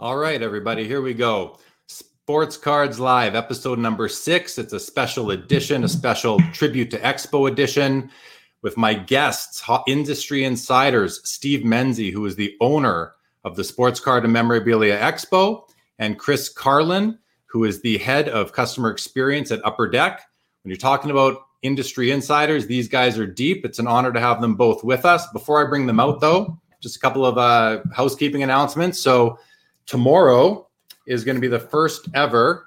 All right, everybody, here we go. Sports Cards Live, episode number six. It's a special edition, a special tribute to Expo edition with my guests, industry insiders, Steve Menzie, who is the owner of the Sports Card and Memorabilia Expo, and Chris Carlin, who is the head of customer experience at Upper Deck. When you're talking about industry insiders, these guys are deep. It's an honor to have them both with us. Before I bring them out, though, just a couple of uh, housekeeping announcements. So, tomorrow is going to be the first ever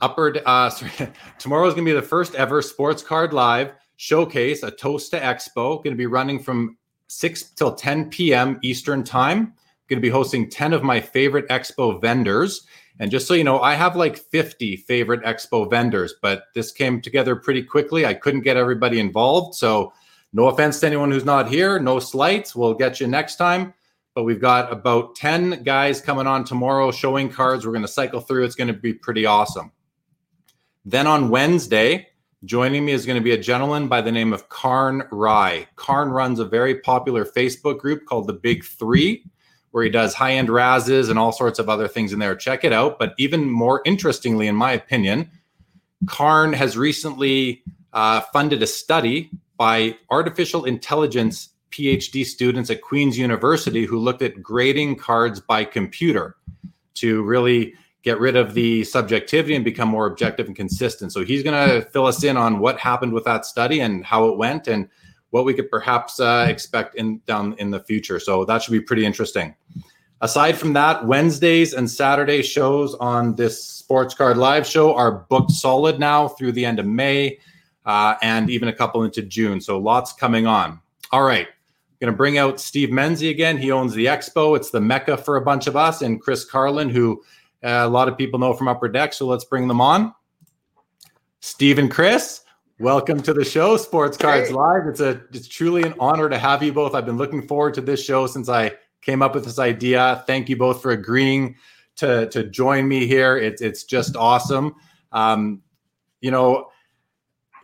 Upper. Uh, sorry, tomorrow is going to be the first ever Sports Card Live showcase, a Toast to Expo. Going to be running from 6 till 10 p.m. Eastern Time. Going to be hosting 10 of my favorite Expo vendors. And just so you know, I have like 50 favorite Expo vendors, but this came together pretty quickly. I couldn't get everybody involved. So, no offense to anyone who's not here, no slights. We'll get you next time. But we've got about 10 guys coming on tomorrow showing cards. We're going to cycle through. It's going to be pretty awesome. Then on Wednesday, joining me is going to be a gentleman by the name of Karn Rye. Karn runs a very popular Facebook group called The Big Three where he does high end razzes and all sorts of other things in there. Check it out. But even more interestingly, in my opinion, Karn has recently uh, funded a study by artificial intelligence PhD students at Queen's University who looked at grading cards by computer to really get rid of the subjectivity and become more objective and consistent. So he's going to fill us in on what happened with that study and how it went and what we could perhaps uh, expect in down in the future. So that should be pretty interesting. Aside from that, Wednesdays and Saturday shows on this Sports Card Live show are booked solid now through the end of May uh, and even a couple into June. So lots coming on. All right. Going to bring out Steve Menzie again. He owns the Expo. It's the mecca for a bunch of us, and Chris Carlin, who uh, a lot of people know from Upper Deck. So let's bring them on. Steve and Chris, Welcome to the show, Sports Cards hey. Live. It's a it's truly an honor to have you both. I've been looking forward to this show since I came up with this idea. Thank you both for agreeing to to join me here. It's it's just awesome. Um, you know,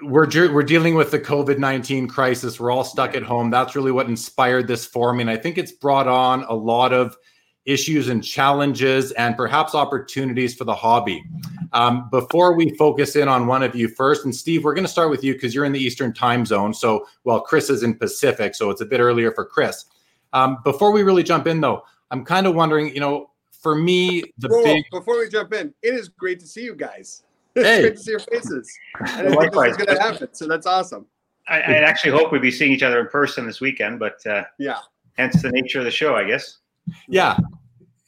we're we're dealing with the COVID nineteen crisis. We're all stuck at home. That's really what inspired this forum, and I think it's brought on a lot of issues and challenges and perhaps opportunities for the hobby. Um, before we focus in on one of you first, and Steve, we're going to start with you because you're in the Eastern time zone. So, well, Chris is in Pacific, so it's a bit earlier for Chris. Um, before we really jump in, though, I'm kind of wondering, you know, for me, the Whoa, big. Before we jump in, it is great to see you guys. It's hey. great to see your faces. And I think this is going to happen. So that's awesome. I, I, actually hope we'd be seeing each other in person this weekend, but uh, yeah, hence the nature of the show, I guess. Yeah,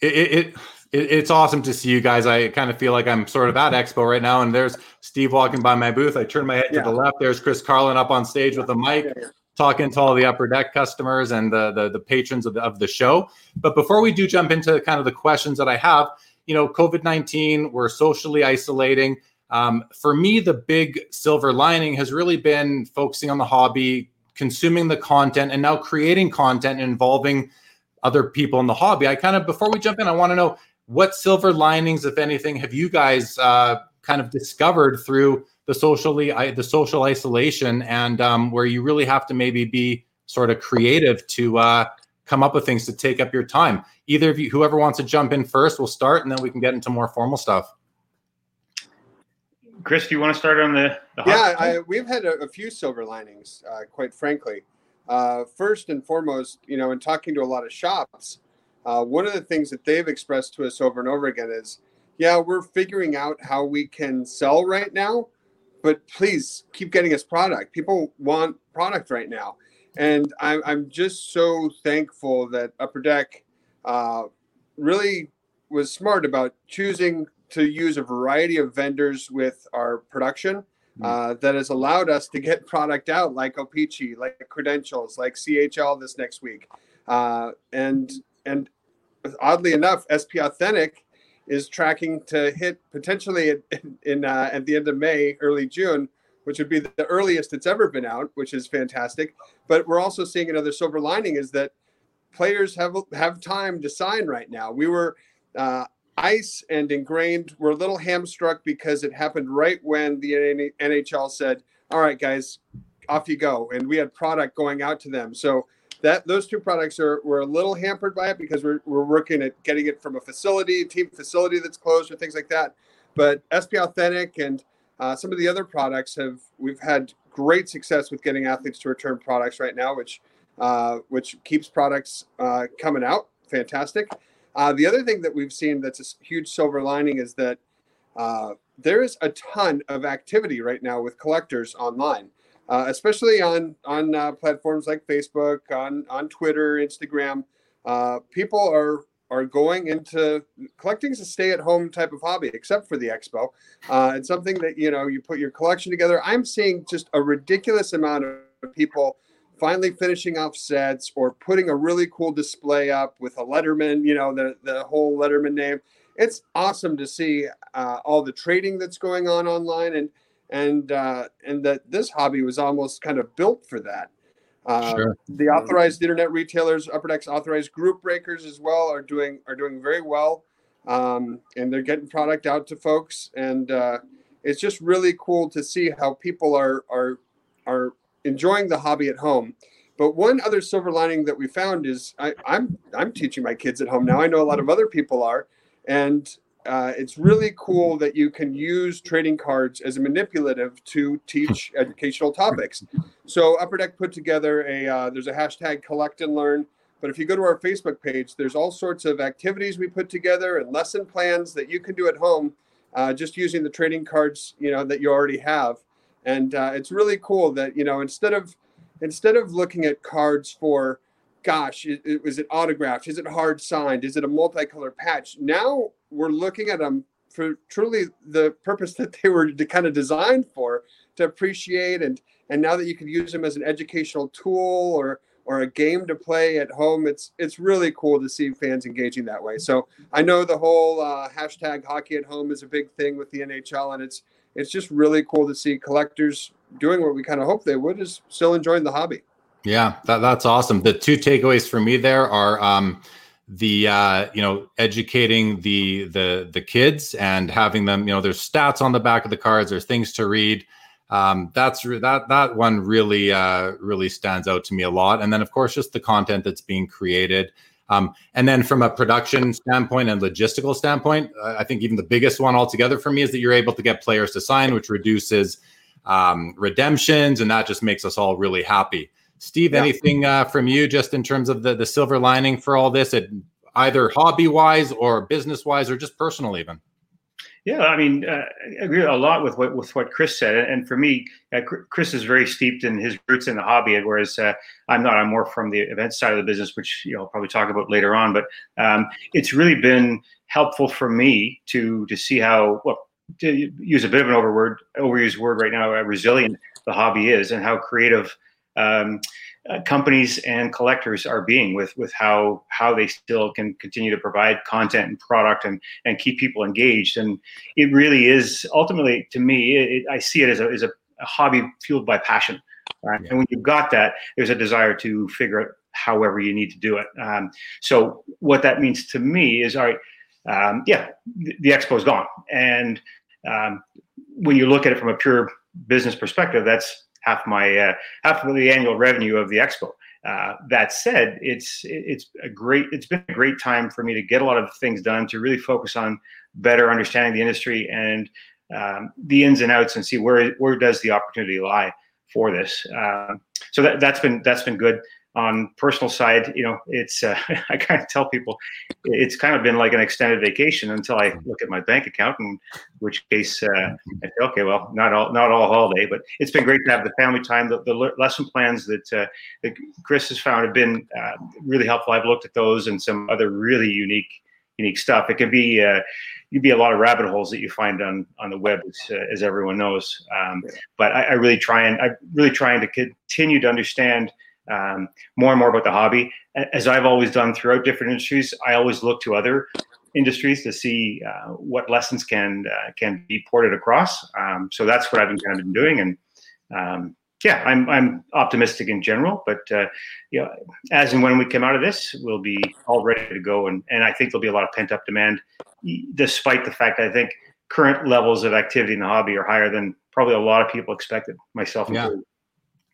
it, it, it, it's awesome to see you guys. I kind of feel like I'm sort of at Expo right now, and there's Steve walking by my booth. I turn my head yeah. to the left. There's Chris Carlin up on stage with a mic. Yeah, yeah. Talking to all the upper deck customers and the, the, the patrons of the, of the show. But before we do jump into kind of the questions that I have, you know, COVID 19, we're socially isolating. Um, for me, the big silver lining has really been focusing on the hobby, consuming the content, and now creating content and involving other people in the hobby. I kind of before we jump in, I want to know what silver linings, if anything, have you guys uh, kind of discovered through the socially the social isolation and um, where you really have to maybe be sort of creative to uh, come up with things to take up your time. Either of you, whoever wants to jump in first, we'll start, and then we can get into more formal stuff. Chris, do you want to start on the? the yeah, I, we've had a, a, few silver linings, uh, quite frankly. Uh, first and foremost, you know, in talking to a lot of shops, uh, one of the things that they've expressed to us over and over again is, yeah, we're figuring out how we can sell right now, but please keep getting us product. People want product right now. And I'm, I'm just so thankful that Upper Deck uh, really was smart about choosing to use a variety of vendors with our production Mm. uh, that has allowed us to get product out like O-Pee-Chee, like credentials, like CHL this next week. Uh, and and oddly enough, SP Authentic is tracking to hit potentially in, in uh, at the end of May, early June, which would be the earliest it's ever been out, which is fantastic. But we're also seeing another silver lining is that players have have time to sign right now. We were uh, ice and Engrained were a little hamstruck because it happened right when the NHL said, "All right, guys, off you go," and we had product going out to them. So that those two products are were a little hampered by it because we're, we're working at getting it from a facility, team facility that's closed or things like that. But SP Authentic and uh, some of the other products have we've had great success with getting athletes to return products right now, which uh, which keeps products uh, coming out. Fantastic. Uh, the other thing that we've seen that's a huge silver lining is that uh, there is a ton of activity right now with collectors online uh, especially on on uh, platforms like Facebook, on on Twitter, Instagram. Uh, people are are going into collecting is a stay at home type of hobby, except for the expo. Uh, it's something that you know you put your collection together. I'm seeing just a ridiculous amount of people finally finishing off sets or putting a really cool display up with a Letterman, you know, the the whole Letterman name. It's awesome to see uh, all the trading that's going on online and and uh, and that this hobby was almost kind of built for that. Uh, sure. The authorized internet retailers, Upper Deck's authorized group breakers as well, are doing are doing very well, um, and they're getting product out to folks. And uh, it's just really cool to see how people are are are enjoying the hobby at home. But one other silver lining that we found is I, I'm I'm teaching my kids at home now. I know a lot of other people are, and uh, it's really cool that you can use trading cards as a manipulative to teach educational topics. So Upper Deck put together a uh, there's a hashtag collect and learn. But if you go to our Facebook page, there's all sorts of activities we put together and lesson plans that you can do at home, uh, just using the trading cards you know that you already have. And uh, it's really cool that you know instead of instead of looking at cards for gosh, it, it, it autographed? Is it hard signed? Is it a multicolor patch? Now we're looking at them for truly the purpose that they were kind of designed for to appreciate and and now that you can use them as an educational tool or or a game to play at home it's it's really cool to see fans engaging that way so i know the whole uh, hashtag hockey at home is a big thing with the nhl and it's it's just really cool to see collectors doing what we kind of hope they would is still enjoying the hobby. Yeah that, that's awesome. The two takeaways for me there are um, the uh, you know educating the the the kids and having them you know there's stats on the back of the cards there's things to read. Um, that's that that one really uh, really stands out to me a lot. And then of course just the content that's being created um, and then from a production standpoint and logistical standpoint i think even the biggest one altogether for me is that you're able to get players to sign which reduces um, redemptions and that just makes us all really happy Steve, yeah. anything uh, from you just in terms of the, the silver lining for all this, at either hobby wise or business wise or just personal even? Yeah, I mean, uh, I agree a lot with what with what Chris said, and for me, uh, Chris is very steeped in his roots in the hobby, whereas uh, I'm not. I'm more from the event side of the business, which you know I'll probably talk about later on. But um, it's really been helpful for me to to see how well to use a bit of an overword overused word right now, uh, resilient the hobby is, and how creative um, uh, companies and collectors are being with with how how they still can continue to provide content and product and and keep people engaged and it really is ultimately to me it, I see it as a as a, a hobby fueled by passion right? yeah. and when you've got that there's a desire to figure out however you need to do it um, so what that means to me is all right um, yeah the, the expo is gone and um, when you look at it from a pure business perspective that's half my uh, half of the annual revenue of the expo. Uh, that said, it's it's a great it's been a great time for me to get a lot of things done to really focus on better understanding the industry and um, the ins and outs and see where where does the opportunity lie for this. Uh, so that that's been that's been good on personal side, you know, it's uh, I kind of tell people it's kind of been like an extended vacation until I look at my bank account, in which case uh, I say, okay, well, not all not all holiday, but it's been great to have the family time. The, the lesson plans that, uh, that Chris has found have been uh, really helpful. I've looked at those and some other really unique unique stuff. It can be uh, you'd be a lot of rabbit holes that you find on on the web, as, uh, as everyone knows. Um, but I, I really try and I really trying to continue to understand um, more and more about the hobby. As I've always done throughout different industries, I always look to other industries to see uh, what lessons can uh, can be ported across. Um, so that's what I've been kind of been doing, and um, yeah, I'm I'm optimistic in general. But uh, you know, as and when we come out of this, we'll be all ready to go, and and I think there'll be a lot of pent up demand, despite the fact I think current levels of activity in the hobby are higher than probably a lot of people expected, myself included.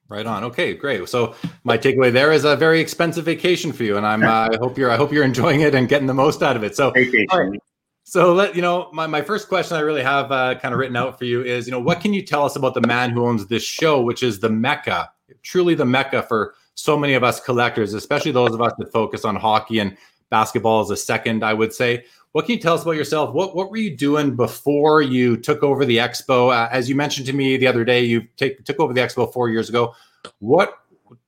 Right on. Okay, great. So my takeaway there is a very expensive vacation for you, and I'm uh, I hope you're I hope you're enjoying it and getting the most out of it. So vacation. So let you know my, my first question I really have uh, kind of written out for you is you know what can you tell us about the man who owns this show, which is the mecca, truly the mecca for so many of us collectors, especially those of us that focus on hockey and basketball as a second. I would say. What can you tell us about yourself? What what were you doing before you took over the expo? Uh, as you mentioned to me the other day, you take, took over the expo four years ago. What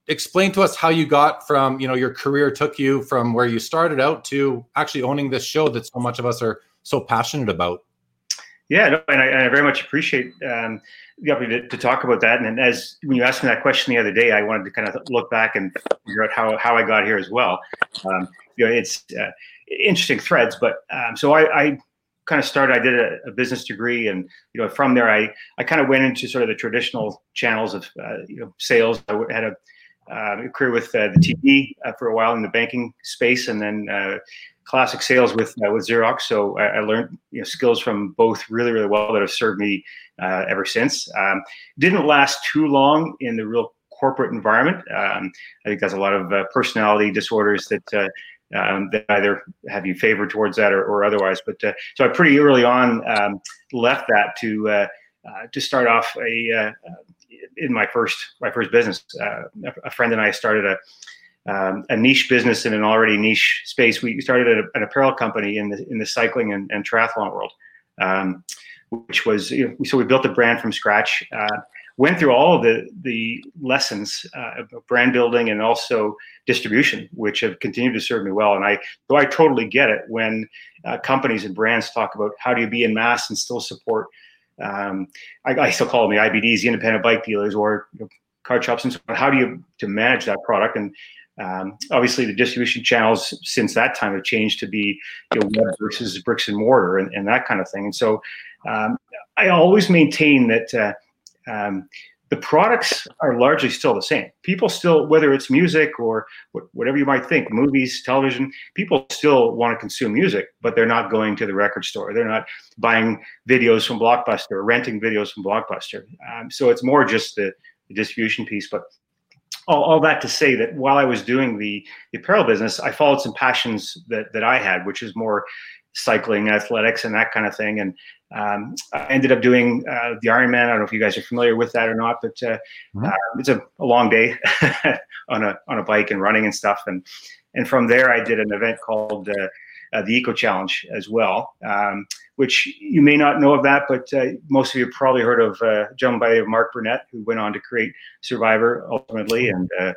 explain to us how you got from you know your career took you from where you started out to actually owning this show that so much of us are so passionate about. Yeah, no, and, I, and, I, very much appreciate um, the opportunity to, to, talk about that. And as when you asked me that question the other day, I wanted to kind of look back and figure out how, how I got here as well. Um, you know, it's uh, interesting threads, but um, so I, I, kind of started. I did a, a, business degree, and you know, from there, I I kind of went into sort of the traditional channels of uh, you know sales. I had a, uh, career with uh, the TD uh, for a while in the banking space, and then uh, classic sales with uh, with Xerox. So I, I, learned you know, skills from both really really well that have served me ever since. Um, didn't last too long in the real corporate environment. Um, I think there's a lot of personality disorders that. Uh, um, that either have you favored towards that or, or otherwise, but uh, so I pretty early on um, left that to uh, to start off a in my first my first business. a friend and I started a um, a niche business in an already niche space. We started a, an apparel company in the in the cycling and, and triathlon world, um, which was you know, so we built a brand from scratch. Went through all of the the lessons uh, of brand building and also distribution, which have continued to serve me well. And I, though I totally get it when uh, companies and brands talk about how do you be in mass and still support. Um, I, I, still call them the IBDs, the independent bike dealers, or you know, card shops, and so on. How do you to manage that product and um, obviously, the distribution channels since that time have changed to be you know, web versus bricks and mortar and, and, that kind of thing. And so, um, I always maintain that uh, um, the products are largely still the same. People still, whether it's music or whatever you might think, movies, television, people still want to consume music, but they're not going to the record store. They're not buying videos from Blockbuster or renting videos from Blockbuster. Um, so it's more just the, the distribution piece. But all, all, that to say that while I was doing the, the apparel business, I followed some passions that, that I had, which is more cycling, athletics, and that kind of thing. And um, I ended up doing uh, the Ironman. I don't know if you guys are familiar with that or not, but uh, mm-hmm. uh, it's a, a, long day on a on a bike and running and stuff. And and from there, I did an event called uh, uh, the Eco Challenge as well, um, which you may not know of that, but uh, most of you probably heard of uh, a gentleman by the name of Mark Burnett, who went on to create Survivor ultimately, and uh,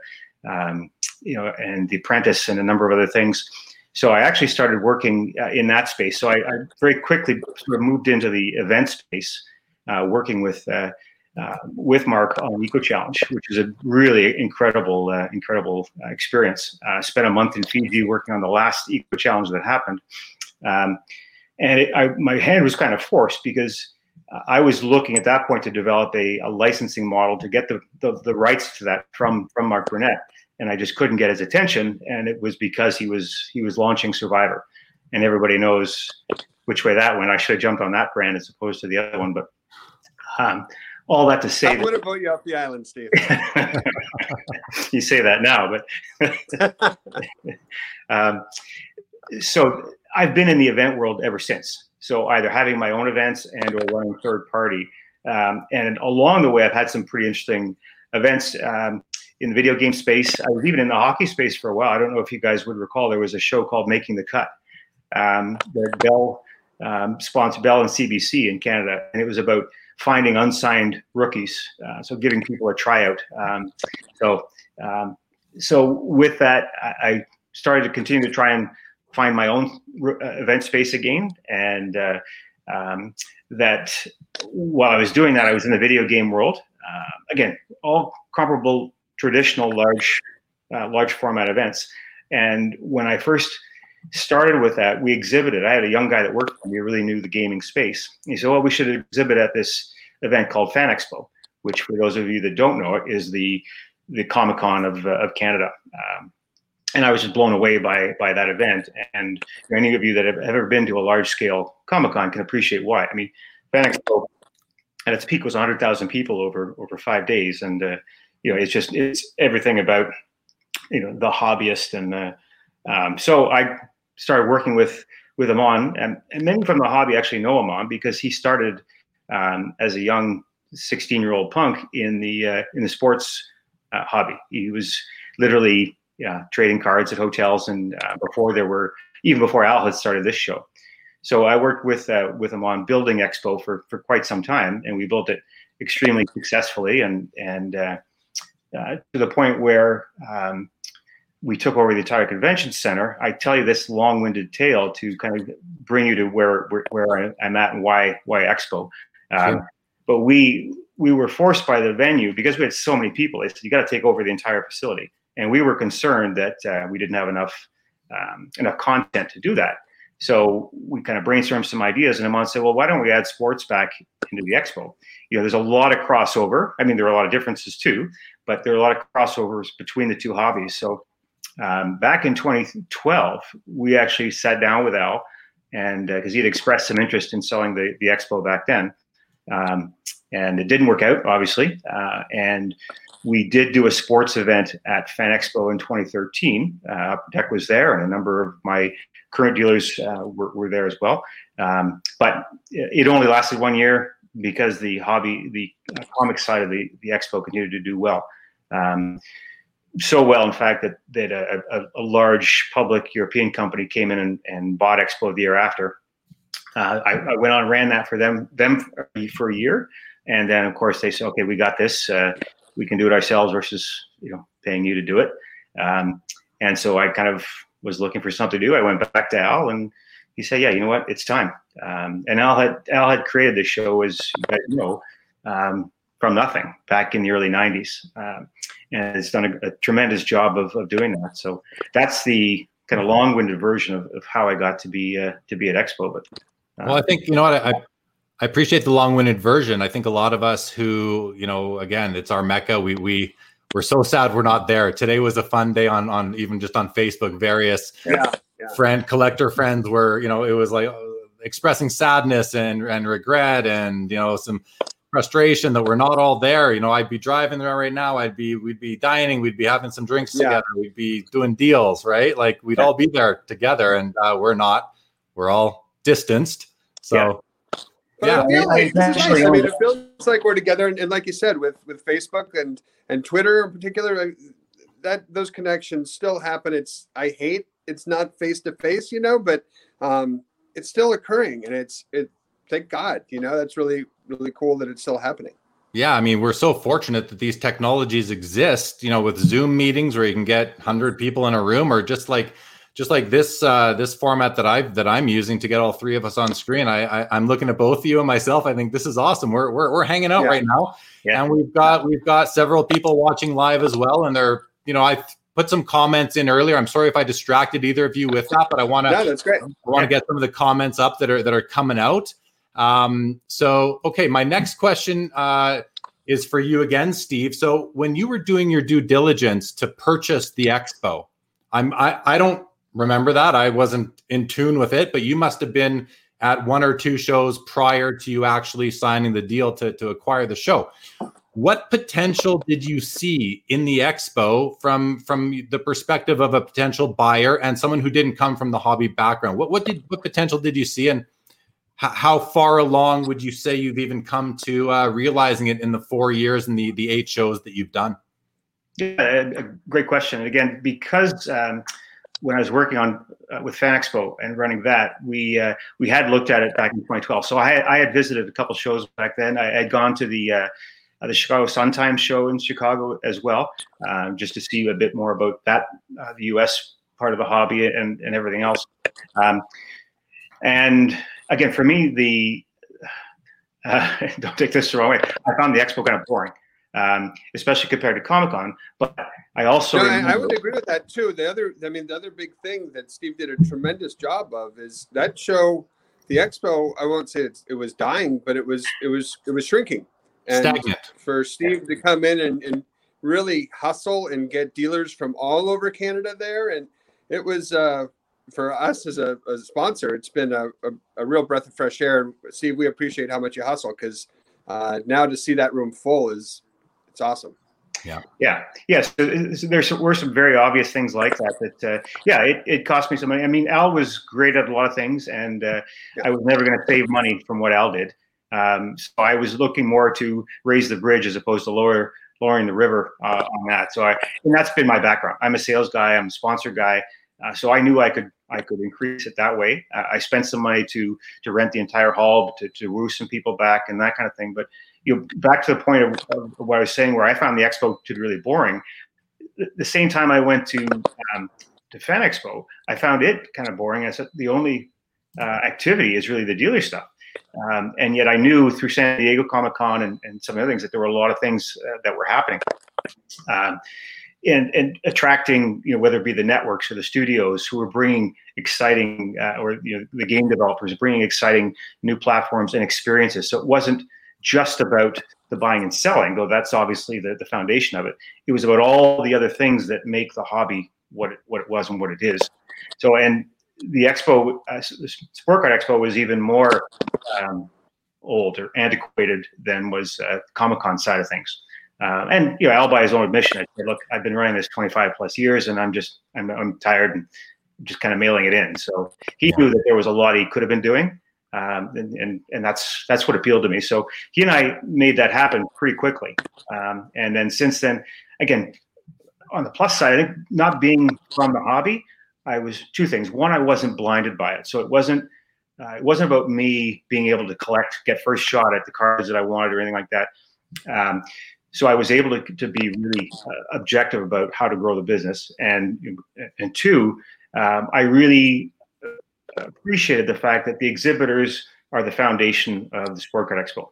um, you know, and The Apprentice, and a number of other things. So I actually started working uh, in that space. So I, I, very quickly sort of moved into the event space, uh, working with uh, with Mark on Eco Challenge, which is a really incredible, uh, incredible uh, experience. I spent a month in Fiji working on the last Eco Challenge that happened, um, and it, I, my hand was kind of forced because I was looking at that point to develop a, a licensing model to get the, the, the rights to that from from Mark Burnett, and I just couldn't get his attention, and it was because he was he was launching Survivor, and everybody knows which way that went. I should have jumped on that brand as opposed to the other one, but. Um, all that to say. I would have voted you off the island, Steve. you say that now, but um, so I've been in the event world ever since. So either having my own events and or running third party, um, and along the way, I've had some pretty interesting events um, in the video game space. I was even in the hockey space for a while. I don't know if you guys would recall there was a show called Making the Cut um, that Bell um, sponsored Bell and CBC in Canada, and it was about finding unsigned rookies, uh, so giving people a tryout. Um, so, um, so with that, I, started to continue to try and find my own uh, event space again, and uh, um, that while I was doing that, I was in the video game world. Uh, again, all comparable traditional large uh, large format events. And when I first started with that, we exhibited. I had a young guy that worked for me, really knew the gaming space. He said, "Well, we should exhibit at this event called Fan Expo, which, for those of you that don't know it, is the the Comic Con of uh, of Canada." Um, and I was just blown away by by that event. And any of you that have ever been to a large scale Comic Con can appreciate why. I mean, Fan Expo at its peak was 100,000 people over over five days, and uh, you know it's just it's everything about you know the hobbyist, and um, so I started working with with Aman, and, and many from the hobby actually know Aman because he started um, as a young 16 year old punk in the uh, in the sports uh, hobby. He was literally yeah, trading cards at hotels, and uh, before there were even before Al had started this show. So I worked with uh, with him on building Expo for for quite some time, and we built it extremely successfully, and and uh, uh, to the point where um, we took over the entire convention center. I tell you this long-winded tale to kind of bring you to where where, where I'm at and why why Expo. Um, sure. But we we were forced by the venue because we had so many people. It's, you got to take over the entire facility and we were concerned that uh, we didn't have enough um, enough content to do that. So we kind of brainstormed some ideas, and Aman said, "Well, why don't we add sports back into the expo? You know, there's a lot of crossover. I mean, there are a lot of differences too, but there are a lot of crossovers between the two hobbies. So um, back in 2012, we actually sat down with Al, and because uh, he'd expressed some interest in selling the the expo back then, um, and it didn't work out, obviously, uh, and we did do a sports event at Fan Expo in 2013. Uh, Deck was there, and a number of my current dealers uh, were, were, there as well. Um, but it only lasted one year because the hobby, the comic side of the, the expo continued to do well. Um, so well, in fact, that, that a, a, a, large public European company came in and, and bought Expo the year after. Uh, I, I, went on ran that for them them for a year, and then of course they said, "Okay, we got this. Uh, we can do it ourselves versus you know paying you to do it. Um, and so I kind of was looking for something to do. I went back to Al and he said, "Yeah, you know what? It's time." Um, and Al had Al had created this show as you know um, from nothing back in the early '90s, um, and has done a, a, tremendous job of, of doing that. So that's the kind of long-winded version of, of how I got to be uh, to be at Expo. But uh, well, I think you know what I, I appreciate the long-winded version. I think a lot of us who, you know, again, it's our mecca. We we we're so sad we're not there. Today was a fun day on on even just on Facebook. Various yeah, yeah. friend collector friends were, you know, it was like uh, expressing sadness and and regret and you know some frustration that we're not all there. You know, I'd be driving there right now. I'd be we'd be dining. We'd be having some drinks yeah. together. We'd be doing deals, right? Like we'd all be there together, and uh, we're not. We're all distanced. So but yeah, I feel like nice. I mean, it feels like we're together, and, and, like you said, with with Facebook and and Twitter in particular, that those connections still happen. It's I hate it's not face to face, you know, but um, it's still occurring, and it's it. Thank God, you know, that's really really cool that it's still happening. Yeah, I mean, we're so fortunate that these technologies exist. You know, with Zoom meetings where you can get hundred people in a room, or just like just like this uh, this format that I that I'm using to get all three of us on screen. I, I am looking at both of you and myself. I think this is awesome. We're we're, we're hanging out yeah. right now, yeah. and we've got we've got several people watching live as well. And they're you know I put some comments in earlier. I'm sorry if I distracted either of you with that, but I want to that's great. I want to get some of the comments up that are that are coming out. Um, so okay, my next question uh, is for you again, Steve. So when you were doing your due diligence to purchase the expo, I'm I, I don't remember that. I wasn't in tune with it, but you must have been at one or two shows prior to you actually signing the deal to, to acquire the show. What potential did you see in the expo from from the perspective of a potential buyer and someone who didn't come from the hobby background? What what did what potential did you see, and how far along would you say you've even come to uh, realizing it in the four years and the the eight shows that you've done? Yeah, great question. And again, because um, when I was working on uh, with Fan Expo and running that, we uh, we had looked at it back in 2012. So I had, I had visited a couple shows back then. I had gone to the uh, the Chicago Sun Times show in Chicago as well, um, just to see a bit more about that uh, the U.S. part of the hobby and and everything else. Um, and again, for me, the uh, don't take this the wrong way. I found the expo kind of boring. um, especially compared to Comic Con. But I also no, I, I, would agree with that too. The other, I mean, the other big thing that Steve did a tremendous job of is that show, the expo. I won't say it was dying, but it was it was it was shrinking. And Stagnant. For Steve to come in and, and really hustle and get dealers from all over Canada there, and it was. Uh, for us as a, as a, sponsor, it's been a, a, a, real breath of fresh air. And Steve, we appreciate how much you hustle because uh, now to see that room full is it's awesome. Yeah. Yeah. Yes. There's were some very obvious things like that. That uh, yeah, it, it cost me some money. I mean, Al was great at a lot of things, and uh, yeah. I was never going to save money from what Al did. Um, so I was looking more to raise the bridge as opposed to lower lowering the river uh, on that. So I and that's been my background. I'm a sales guy. I'm a sponsor guy. Uh, so I knew I could I could increase it that way. I spent some money to to rent the entire hall to to woo some people back and that kind of thing. But you know, back to the point of, of what I was saying, where I found the expo to be really boring. The, the same time I went to um, to Fan Expo, I found it kind of boring. I said the only uh, activity is really the dealer stuff. Um, and yet I knew through San Diego Comic Con and, and some other things that there were a lot of things uh, that were happening. Um, and, and attracting, you know, whether it be the networks or the studios who are bringing exciting, uh, or you know, the game developers bringing exciting new platforms and experiences. So it wasn't just about the buying and selling, though that's obviously the, the foundation of it. It was about all the other things that make the hobby what it, what it was and what it is. So, and the expo, uh, the Sport Card Expo, was even more um, old or antiquated than was uh, Comic Con side of things. Uh, and you know, Al by his own admission, I said, "Look, I've been running this 25 plus years, and I'm just I'm, I'm tired and just kind of mailing it in." So he yeah. knew that there was a lot he could have been doing, um, and, and and that's that's what appealed to me. So he and I made that happen pretty quickly. Um, and then since then, again, on the plus side, I think not being from the hobby, I was two things. One, I wasn't blinded by it, so it wasn't uh, it wasn't about me being able to collect, get first shot at the cards that I wanted or anything like that. Um, so I was able to, to be really uh, objective about how to grow the business. And and two, um, I really uh, appreciated the fact that the exhibitors are the foundation of the Sport Card Expo.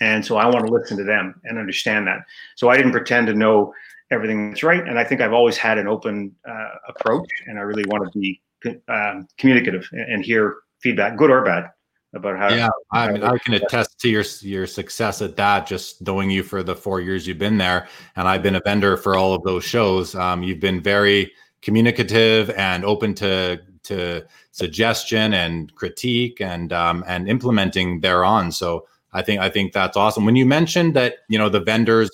And so I want to listen to them and understand that. So I didn't pretend to know everything that's right. And I think I've always had an open uh, approach, and I really want to be um, communicative and hear feedback, good or bad about how. Yeah, I, mean, I can attest to your your success at that. Just knowing you for the four years you've been there, and I've been a vendor for all of those shows. Um, you've been very communicative and open to to suggestion and critique and um, and implementing thereon. So I think I think that's awesome. When you mentioned that you know the vendors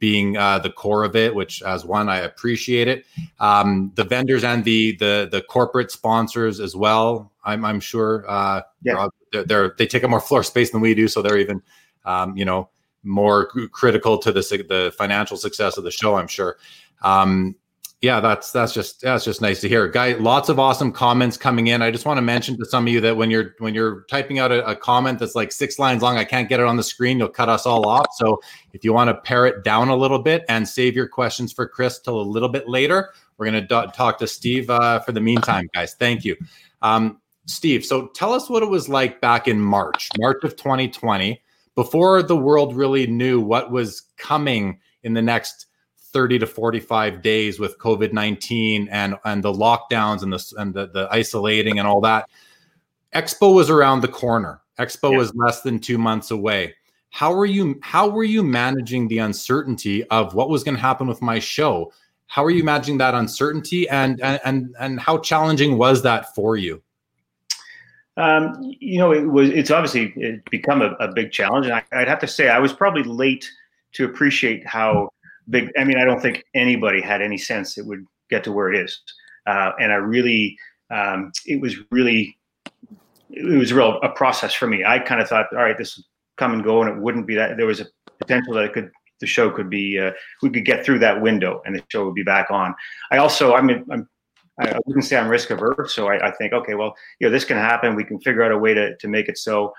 being uh, the core of it, which as one I appreciate it. Um, the vendors and the the the corporate sponsors as well. I'm I'm sure uh, yeah. they're, they're, they take up more floor space than we do, so they're even um, you know more critical to the the financial success of the show. I'm sure. Um, yeah, that's that's just that's just nice to hear. Guy, lots of awesome comments coming in. I just want to mention to some of you that when you're when you're typing out a, a, comment that's like six lines long, I can't get it on the screen. You'll cut us all off. So if you want to pare it down a little bit and save your questions for Chris till a little bit later, we're going to do- talk to Steve uh, for the meantime, guys. Thank you, um, Steve. So tell us what it was like back in March, March of 2020, before the world really knew what was coming in the next 30 to 45 days with COVID 19 and, and the lockdowns and, the, and the, the isolating and all that. Expo was around the corner. Expo yeah. was less than two months away. How were you how were you managing the uncertainty of what was going to happen with my show? How are you managing that uncertainty and and and, and how challenging was that for you? Um, you know, it was it's obviously it become a, a big challenge. And I, would have to say I was probably late to appreciate how big. I mean, I don't think anybody had any sense it would get to where it is. Uh, and I really, um, it was really, it was real a process for me. I kind of thought, all right, this come and go, and it wouldn't be that. There was a potential that it could, the show could be, uh, we could get through that window, and the show would be back on. I also, I mean, I'm, I wouldn't say I'm risk averse, so I, I, think, okay, well, you know, this can happen. We can figure out a way to to make it so.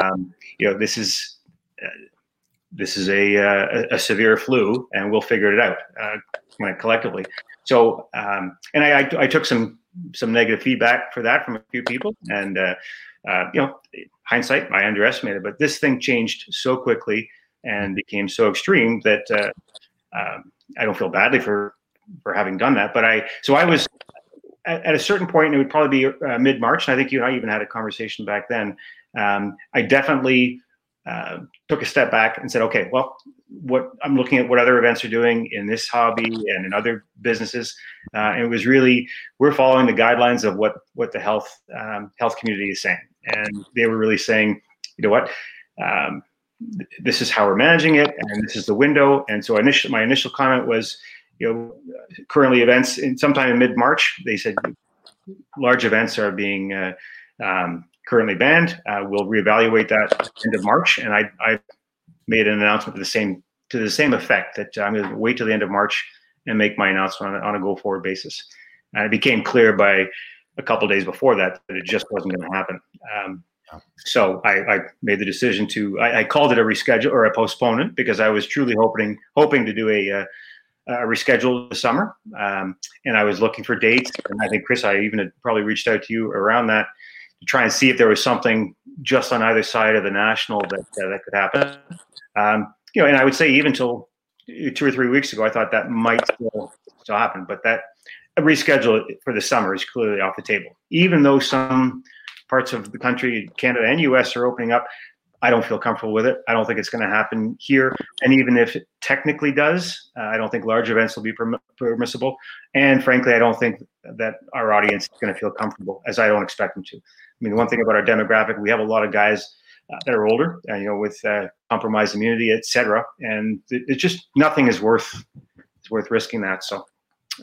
Um, you know, this is. Uh, this is a, uh, a severe flu, and we'll figure it out uh, collectively. So, um, and I, I, I, took some some negative feedback for that from a few people, and uh, uh, you know, hindsight, I underestimated, but this thing changed so quickly, and became so extreme that uh, um, I don't feel badly for for having done that. But I so I was at, at a certain point, it would probably be uh, mid March, and I think you and I even had a conversation back then. Um, I definitely uh, took a step back and said, okay, well, what I'm looking at what other events are doing in this hobby and in other businesses, uh, and it was really we're following the guidelines of what what the health um, health community is saying, and they were really saying, you know what. Um, this is how we're managing it, and this is the window. And so, initial, my initial comment was, you know, currently events in sometime in mid March. They said large events are being uh, um, currently banned. Uh, we'll reevaluate that end of March, and I, I made an announcement to the same to the same effect that I'm going to wait till the end of March and make my announcement on, on a go forward basis. And it became clear by a couple days before that that it just wasn't going to happen. Um, so I, I, made the decision to I, I, called it a reschedule or a postponement because I was truly hoping hoping to do a, uh, reschedule this summer, um, and I was looking for dates. And I think Chris, I even had probably reached out to you around that to try and see if there was something just on either side of the national that uh, that could happen. Um, you know, and I would say even till two or three weeks ago, I thought that might still, still happen, but that reschedule for the summer is clearly off the table. Even though some parts of the country, Canada and US, are opening up, I don't feel comfortable with it. I don't think it's going to happen here. And even if it technically does, uh, I don't think large events will be perm- permissible. And frankly, I don't think that our audience is going to feel comfortable, as I don't expect them to. I mean, one thing about our demographic, we have a lot of guys uh, that are older, uh, you know, with uh, compromised immunity, et cetera. And it's just nothing is worth is worth risking that. So,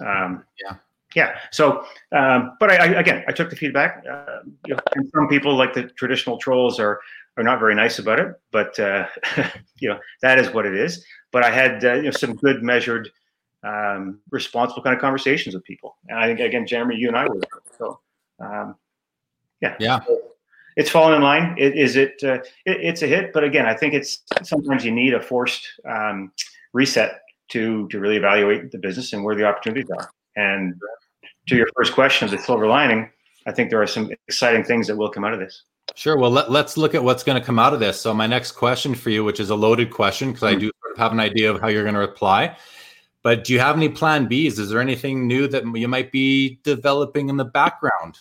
um, yeah yeah. So, um, but I, I, again, I took the feedback. Uh, you know, and some people, like the traditional trolls, are are not very nice about it. But uh, you know, that is what it is. But I had uh, you know some good, measured, um, responsible kind of conversations with people. And I think again, Jeremy, you and I were so. Um, yeah. Yeah. it's fallen in line. It, is it, uh, it, It's a hit, but again, I think it's sometimes you need a forced um, reset to to really evaluate the business and where the opportunities are. And to your first question of the silver lining, I think there are some exciting things that will come out of this. Sure. Well, let, us look at what's going to come out of this. So, my next question for you, which is a loaded question, because mm-hmm. I do have an idea of how you're going to reply. But do you have any plan Bs? Is there anything new that you might be developing in the background?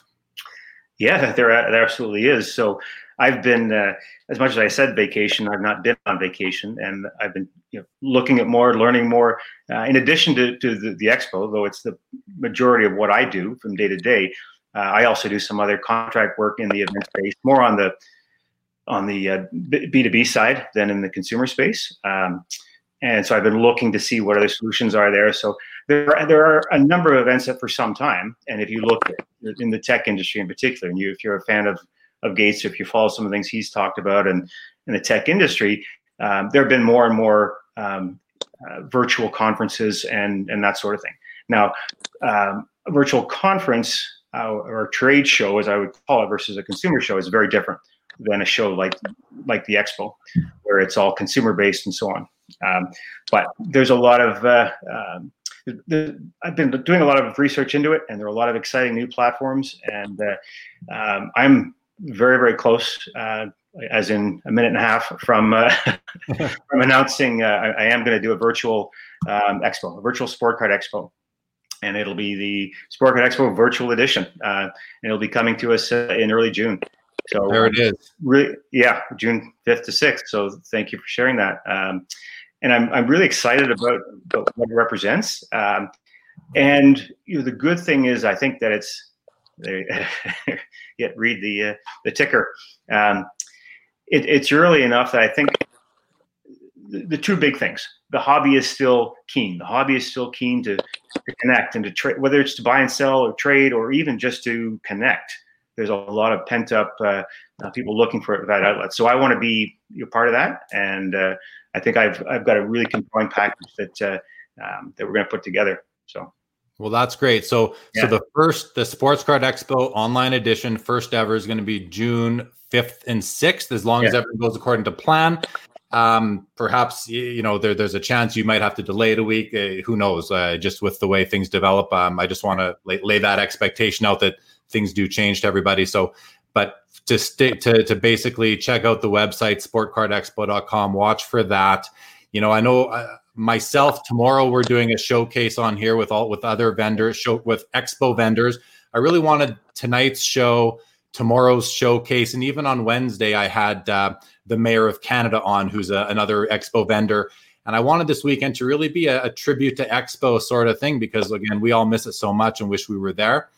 Yeah, there, there absolutely is. So, I've been, uh, as much as I said vacation, I've not been on vacation, and I've been you know, looking at more, learning more. Uh, in addition to, to the, the, expo, though it's the majority of what I do from day to day, uh, I also do some other contract work in the event space, more on the on the uh, B two B side than in the consumer space. Um, and so I've been looking to see what other solutions are there. So there are, there are a number of events that for some time, and if you look at, in the tech industry in particular, and you if you're a fan of of Gates, if you follow some of the things he's talked about and in the tech industry, um, there have been more and more um, uh, virtual conferences and and that sort of thing. Now, um, a virtual conference uh, or trade show, as I would call it, versus a consumer show is very different than a show like like the expo, where it's all consumer based and so on. Um, but there's a lot of uh, um, I've been doing a lot of research into it, and there are a lot of exciting new platforms. And uh, um, I'm very very close, uh, as in a minute and a half from uh, from announcing uh, I, I, am going to do a virtual um, expo, a virtual sport card expo, and it'll be the Sport Card Expo virtual edition, uh, and it'll be coming to us uh, in early June. So there it is. Really, yeah, June fifth to sixth. So thank you for sharing that. Um, and I'm I'm really excited about, about what it represents. Um, and you know, the good thing is, I think that it's yet read the uh, the ticker. Um, it, it's early enough that I think the, the, two big things: the hobby is still keen. The hobby is still keen to, to connect and to trade, whether it's to buy and sell or trade or even just to connect. There's a lot of pent up uh, uh, people looking for that outlet. So I want to be a part of that, and uh, I think I've I've got a really compelling package that uh, um, that we're going to put together. So. Well, that's great. So, yeah. so the first, the Sports Card Expo online edition, first ever, is going to be June fifth and sixth, as long yeah. as everything goes according to plan. Um, perhaps you know there, there's a chance you might have to delay it a week. Uh, who knows? Uh, just with the way things develop, um, I just want to lay, lay, that expectation out that things do change to everybody. So, but to stick to to basically check out the website sportcardexpo.com. Watch for that. You know, I know uh, myself tomorrow we're doing a showcase on here with all with other vendors, show with expo vendors. I really wanted tonight's show, tomorrow's showcase, and even on Wednesday I had uh, the mayor of Canada on, who's a, another expo vendor. And I wanted this weekend to really be a, a, tribute to Expo sort of thing because again, we all miss it so much and wish we were there.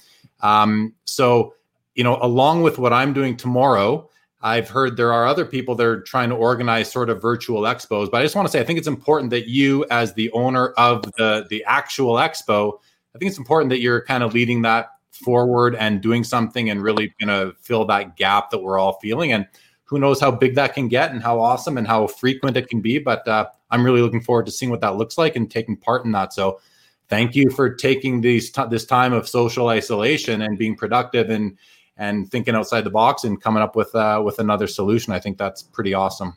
Um, so, you know, along with what I'm doing tomorrow, I've heard there are other people that are trying to organize sort of virtual expos. But I just want to say, I think it's important that you, as the owner of the the actual expo, I think it's important that you're kind of leading that forward and doing something and really going to fill that gap that we're all feeling. And who knows how big that can get and how awesome and how frequent it can be. But uh, I'm really looking forward to seeing what that looks like and taking part in that. So thank you for taking these t- this time of social isolation and being productive and and thinking outside the box and coming up with uh, with another solution. I think that's pretty awesome.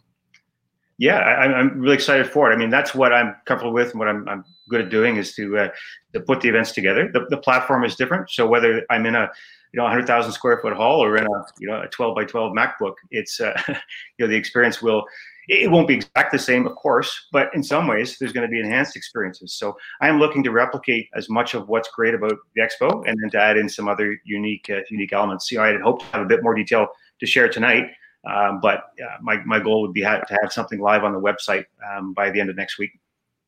Yeah, I, am really excited for it. I mean, that's what I'm comfortable with, and what I'm, I'm good at doing is to uh, to put the events together. The, the platform is different, so whether I'm in a you know 100,000 square foot hall or in a you know a 12 by 12 MacBook, it's uh, you know the experience will it won't be exact the same, of course, but in some ways there's going to be enhanced experiences. So I am looking to replicate as much of what's great about the expo, and then to add in some other unique uh, unique elements. You know, I had hoped to have a bit more detail to share tonight, um, but uh, my my goal would be ha- to have something live on the website um, by the end of next week.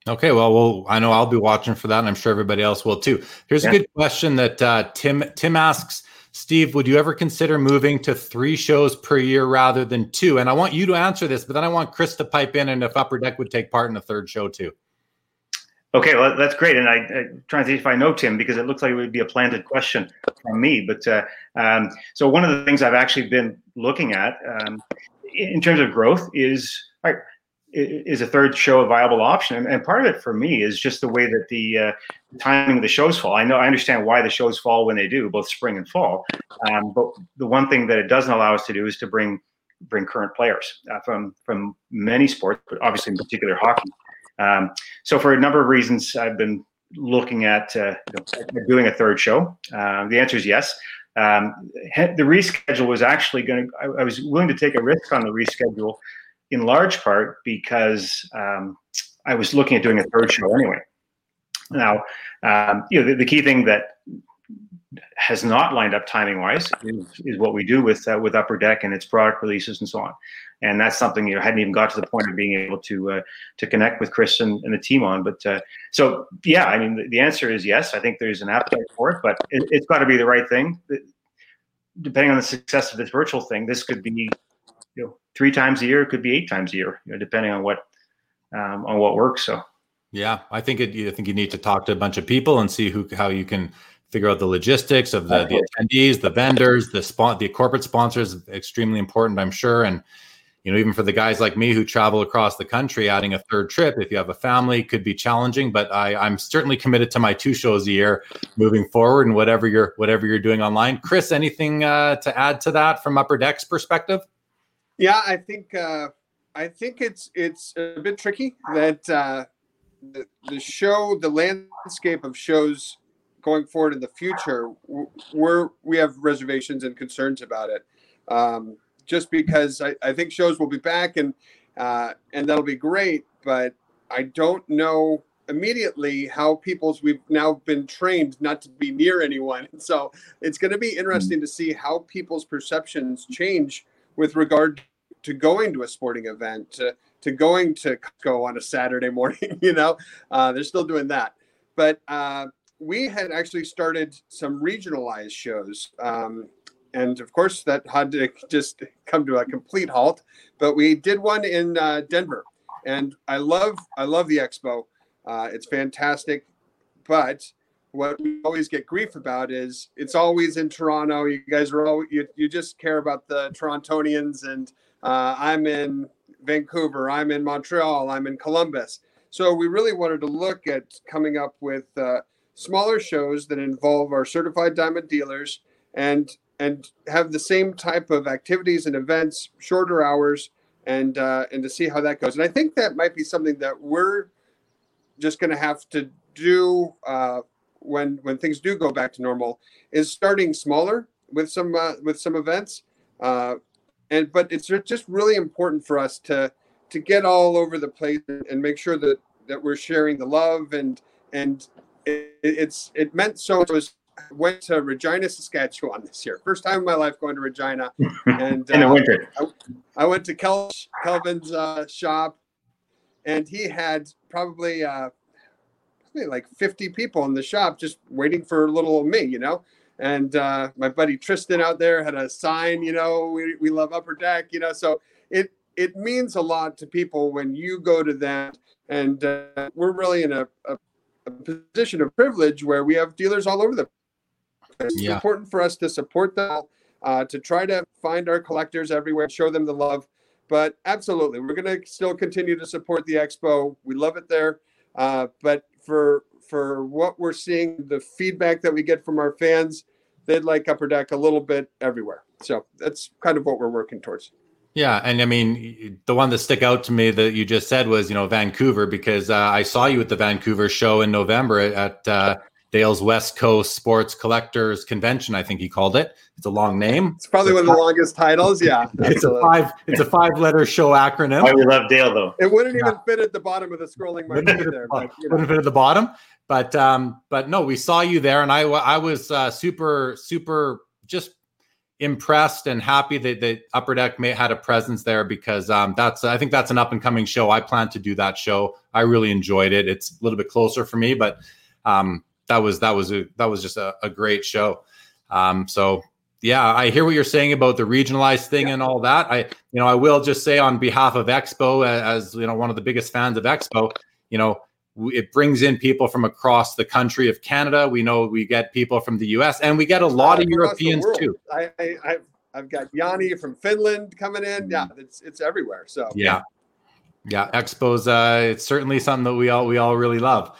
Okay, well, well, I know I'll be watching for that, and I'm sure everybody else will too. Here's yeah. a good question that uh, Tim Tim asks. Steve, would you ever consider moving to three shows per year rather than two? And I want you to answer this, but then I want Chris to pipe in and if Upper Deck would take part in a third show too. Okay, well that's great, and I, trying to see if I know Tim because it looks like it would be a planted question from me. But uh, um, so one of the things I've actually been looking at um, in terms of growth is all right, is a third show a viable option? And, part of it for me is just the way that the uh, timing of the shows fall. I know I understand why the shows fall when they do, both spring and fall. Um, but the one thing that it doesn't allow us to do is to bring bring current players uh, from from many sports, but obviously in particular hockey. Um, so for a number of reasons, I've been looking at uh, doing a third show. Uh, the answer is yes. Um, the reschedule was actually going to. I was willing to take a risk on the reschedule in large part because um, I was looking at doing a third show anyway. Now, um, you know, the, the, key thing that has not lined up timing wise is, is what we do with uh, with Upper Deck and its product releases and so on. And that's something you know hadn't even got to the point of being able to uh, to connect with Chris and, and the team on. But uh, so yeah, I mean, the, the, answer is yes. I think there's an appetite for it, but it, it's got to be the right thing. Depending on the success of this virtual thing, this could be three times a year. It could be eight times a year, you know, depending on what um, on what works. So, yeah, I think it. I think you need to talk to a bunch of people and see who how you can figure out the logistics of the, the attendees, the vendors, the spot, the corporate sponsors. Extremely important, I'm sure, and you know, even for the guys like me who travel across the country, adding a third trip, if you have a family, could be challenging. But I, I'm certainly committed to my two shows a year moving forward, and whatever you're whatever you're doing online. Chris, anything uh, to add to that from Upper Deck's perspective? Yeah, I think uh, I think it's it's a bit tricky that uh, the, the show, the landscape of shows going forward in the future, we're we have reservations and concerns about it. Um, just because I, I think shows will be back and uh, and that'll be great, but I don't know immediately how people's we've now been trained not to be near anyone. So it's going to be interesting mm-hmm. to see how people's perceptions change with regard to going to a sporting event, to, to going to go on a Saturday morning. You know, uh, they're still doing that. But uh, we had actually started some regionalized shows. Um, and of course, that had to just come to a complete halt. But we did one in uh, Denver, and I love I love the expo. Uh, it's fantastic, but what we always get grief about is it's always in Toronto. You guys are all you, you just care about the Torontonians and uh, I'm in Vancouver, I'm in Montreal, I'm in Columbus. So we really wanted to look at coming up with uh, smaller shows that involve our certified diamond dealers and and have the same type of activities and events, shorter hours, and uh, and to see how that goes. And I think that might be something that we're just going to have to do uh, when when things do go back to normal. Is starting smaller with some uh, with some events Uh, and but it's just really important for us to to get all over the place and make sure that that we're sharing the love and and it, it's it meant so much went to Regina, Saskatchewan this year. First time in my life going to Regina. And in the uh, winter. I, I, went to Kel, Kelvin's uh, shop and he had probably, uh, probably like 50 people in the shop just waiting for a little me, you know? And uh, my buddy Tristan out there had a sign, you know, we, we love Upper Deck, you know? So it, it means a lot to people when you go to that. And uh, we're really in a, a, a position of privilege where we have dealers all over the it's yeah. important for us to support them, uh, to try to find our collectors everywhere, show them the love. But absolutely, we're going to still continue to support the expo. We love it there. Uh, but for for what we're seeing, the feedback that we get from our fans, they'd like Upper Deck a little bit everywhere. So that's kind of what we're working towards. Yeah, and I mean, the one that stick out to me that you just said was, you know, Vancouver, because uh, I saw you at the Vancouver show in November at uh, Dale's West Coast Sports Collectors Convention, I think he called it. It's a long name. It's probably it's one of the longest titles. Yeah, it's a five. It's a five-letter show acronym. Why we love Dale though. It wouldn't even fit at the bottom of the scrolling marquee there. But, you know. Wouldn't fit at the bottom. But um, but no, we saw you there, and I I was uh, super super just impressed and happy that, that Upper Deck may, had a presence there because um, that's I think that's an up and coming show. I plan to do that show. I really enjoyed it. It's a little bit closer for me, but um, that was that was a that was just a, a great show. Um, so yeah, I hear what you're saying about the regionalized thing yeah. and all that. I you know I will just say on behalf of Expo, as you know one of the biggest fans of Expo, you know it brings in people from across the country of Canada. We know we get people from the U.S. and we get a lot uh, of Europeans too. I, I I've got Yanni from Finland coming in. Yeah, it's it's everywhere. So yeah, yeah, Expo's uh, it's certainly something that we all we all really love.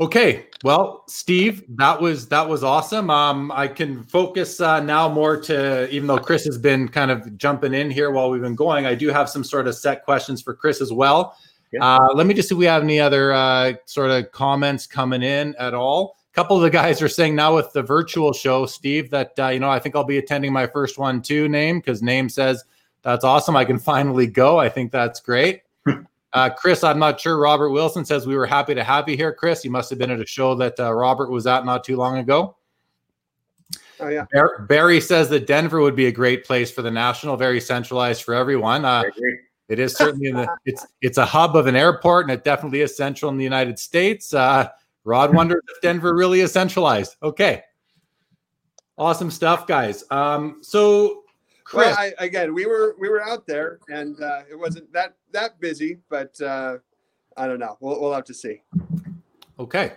Okay, well, Steve, that was that was awesome. Um, I can focus uh, now more to even though Chris has been kind of jumping in here while we've been going. I do have some sort of set questions for Chris as well. Yeah. Uh, let me just see if we have any other uh, sort of comments coming in at all. A couple of the guys are saying now with the virtual show, Steve, that uh, you know I think I'll be attending my first one too. Name because name says that's awesome. I can finally go. I think that's great. Uh, Chris, I'm not sure. Robert Wilson says we were happy to have you here, Chris. You must have been at a show that uh, Robert was at not too long ago. Oh yeah. Barry says that Denver would be a great place for the national, very centralized for everyone. Uh, it is certainly in the it's it's a hub of an airport, and it definitely is central in the United States. Uh, Rod wonders if Denver really is centralized. Okay, awesome stuff, guys. Um, so Chris. Well, I, again, we were we were out there, and uh, it wasn't that that busy, but uh, I don't know. We'll we'll have to see. Okay.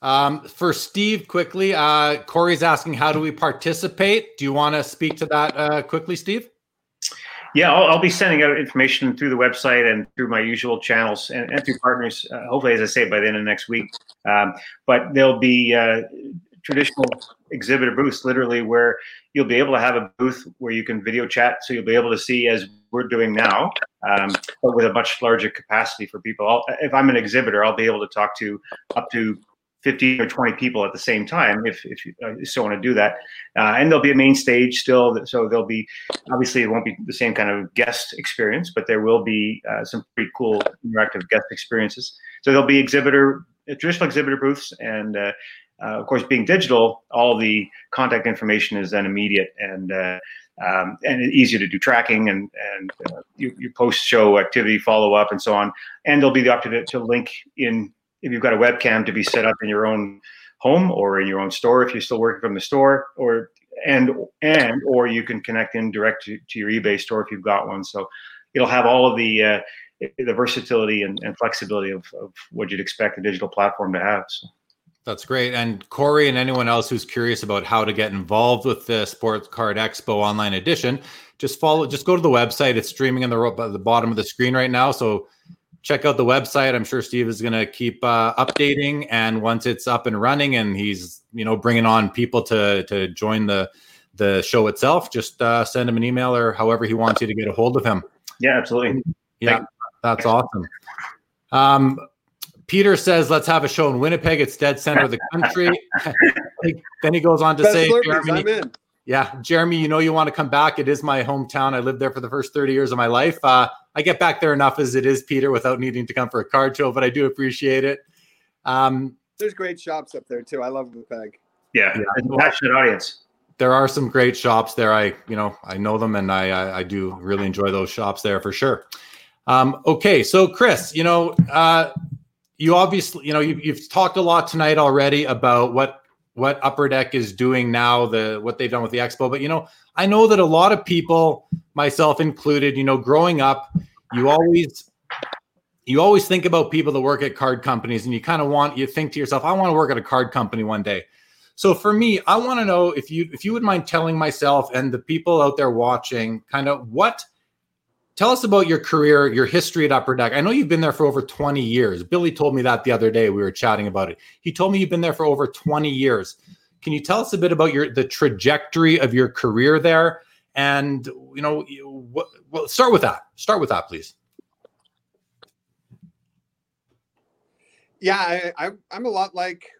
Um, for Steve, quickly, uh, Corey's asking, how do we participate? Do you want to speak to that uh, quickly, Steve? Yeah, I'll, I'll, be sending out information through the website and through my usual channels and, and through partners. Uh, hopefully, as I say, by the end of next week. Um, but there'll be uh, traditional exhibitor booths, literally, where you'll be able to have a booth where you can video chat. So you'll be able to see as we're doing now, um, but with a much larger capacity for people. I'll, if I'm an exhibitor, I'll be able to talk to up to 15 or 20 people at the same time if, if you uh, still want to do that. Uh, and there'll be a main stage still. So there'll be, obviously, it won't be the same kind of guest experience, but there will be uh, some pretty cool interactive guest experiences. So there'll be exhibitor, traditional exhibitor booths and uh, uh, of course, being digital, all the contact information is then immediate and uh, um, and easier to do tracking and and uh, you, you post show activity follow up and so on. And there'll be the to, to link in if you've got a webcam to be set up in your own home or in your own store if you're still working from the store or and and or you can connect in direct to, to your eBay store if you've got one. So it'll have all of the uh, the versatility and, and flexibility of, of what you'd expect a digital platform to have. So. That's great. And Corey and anyone else who's curious about how to get involved with the Sports Card Expo online edition, just follow, just go to the website. It's streaming in the, the bottom of the screen right now. So check out the website. I'm sure Steve is going to keep uh, updating. And once it's up and running and he's, you know, bringing on people to, to join the, the show itself, just uh, send him an email or however he wants you to get a hold of him. Yeah, absolutely. Yeah, that's awesome. Um, Peter says, "Let's have a show in Winnipeg. It's dead center of the country." then he goes on to Best say, Germany, Yeah, Jeremy, you know you want to come back. It is my hometown. I lived there for the first 30 years of my life. Uh, I get back there enough as it is, Peter, without needing to come for a card show, but I do appreciate it. Um, There's great shops up there too. I love Winnipeg. Yeah, yeah. passionate audience. There are some great shops there. I, you know, I know them, and I, I, I do really enjoy those shops there for sure. Um, okay, so Chris, you know, uh, you obviously, you know, you, you've talked a lot tonight already about what what Upper Deck is doing now, the what they've done with the expo. But you know, I know that a lot of people, myself included, you know, growing up, you always you always think about people that work at card companies and you kind of want you think to yourself, I want to work at a card company one day. So for me, I want to know if you if you would mind telling myself and the people out there watching kind of what Tell us about your career, your history at Upper Deck. I know you've been there for over 20 years. Billy told me that the other day. We were chatting about it. He told me you've been there for over 20 years. Can you tell us a bit about your the trajectory of your career there? And you know, what, well, start with that. Start with that, please. Yeah, I, I'm a lot like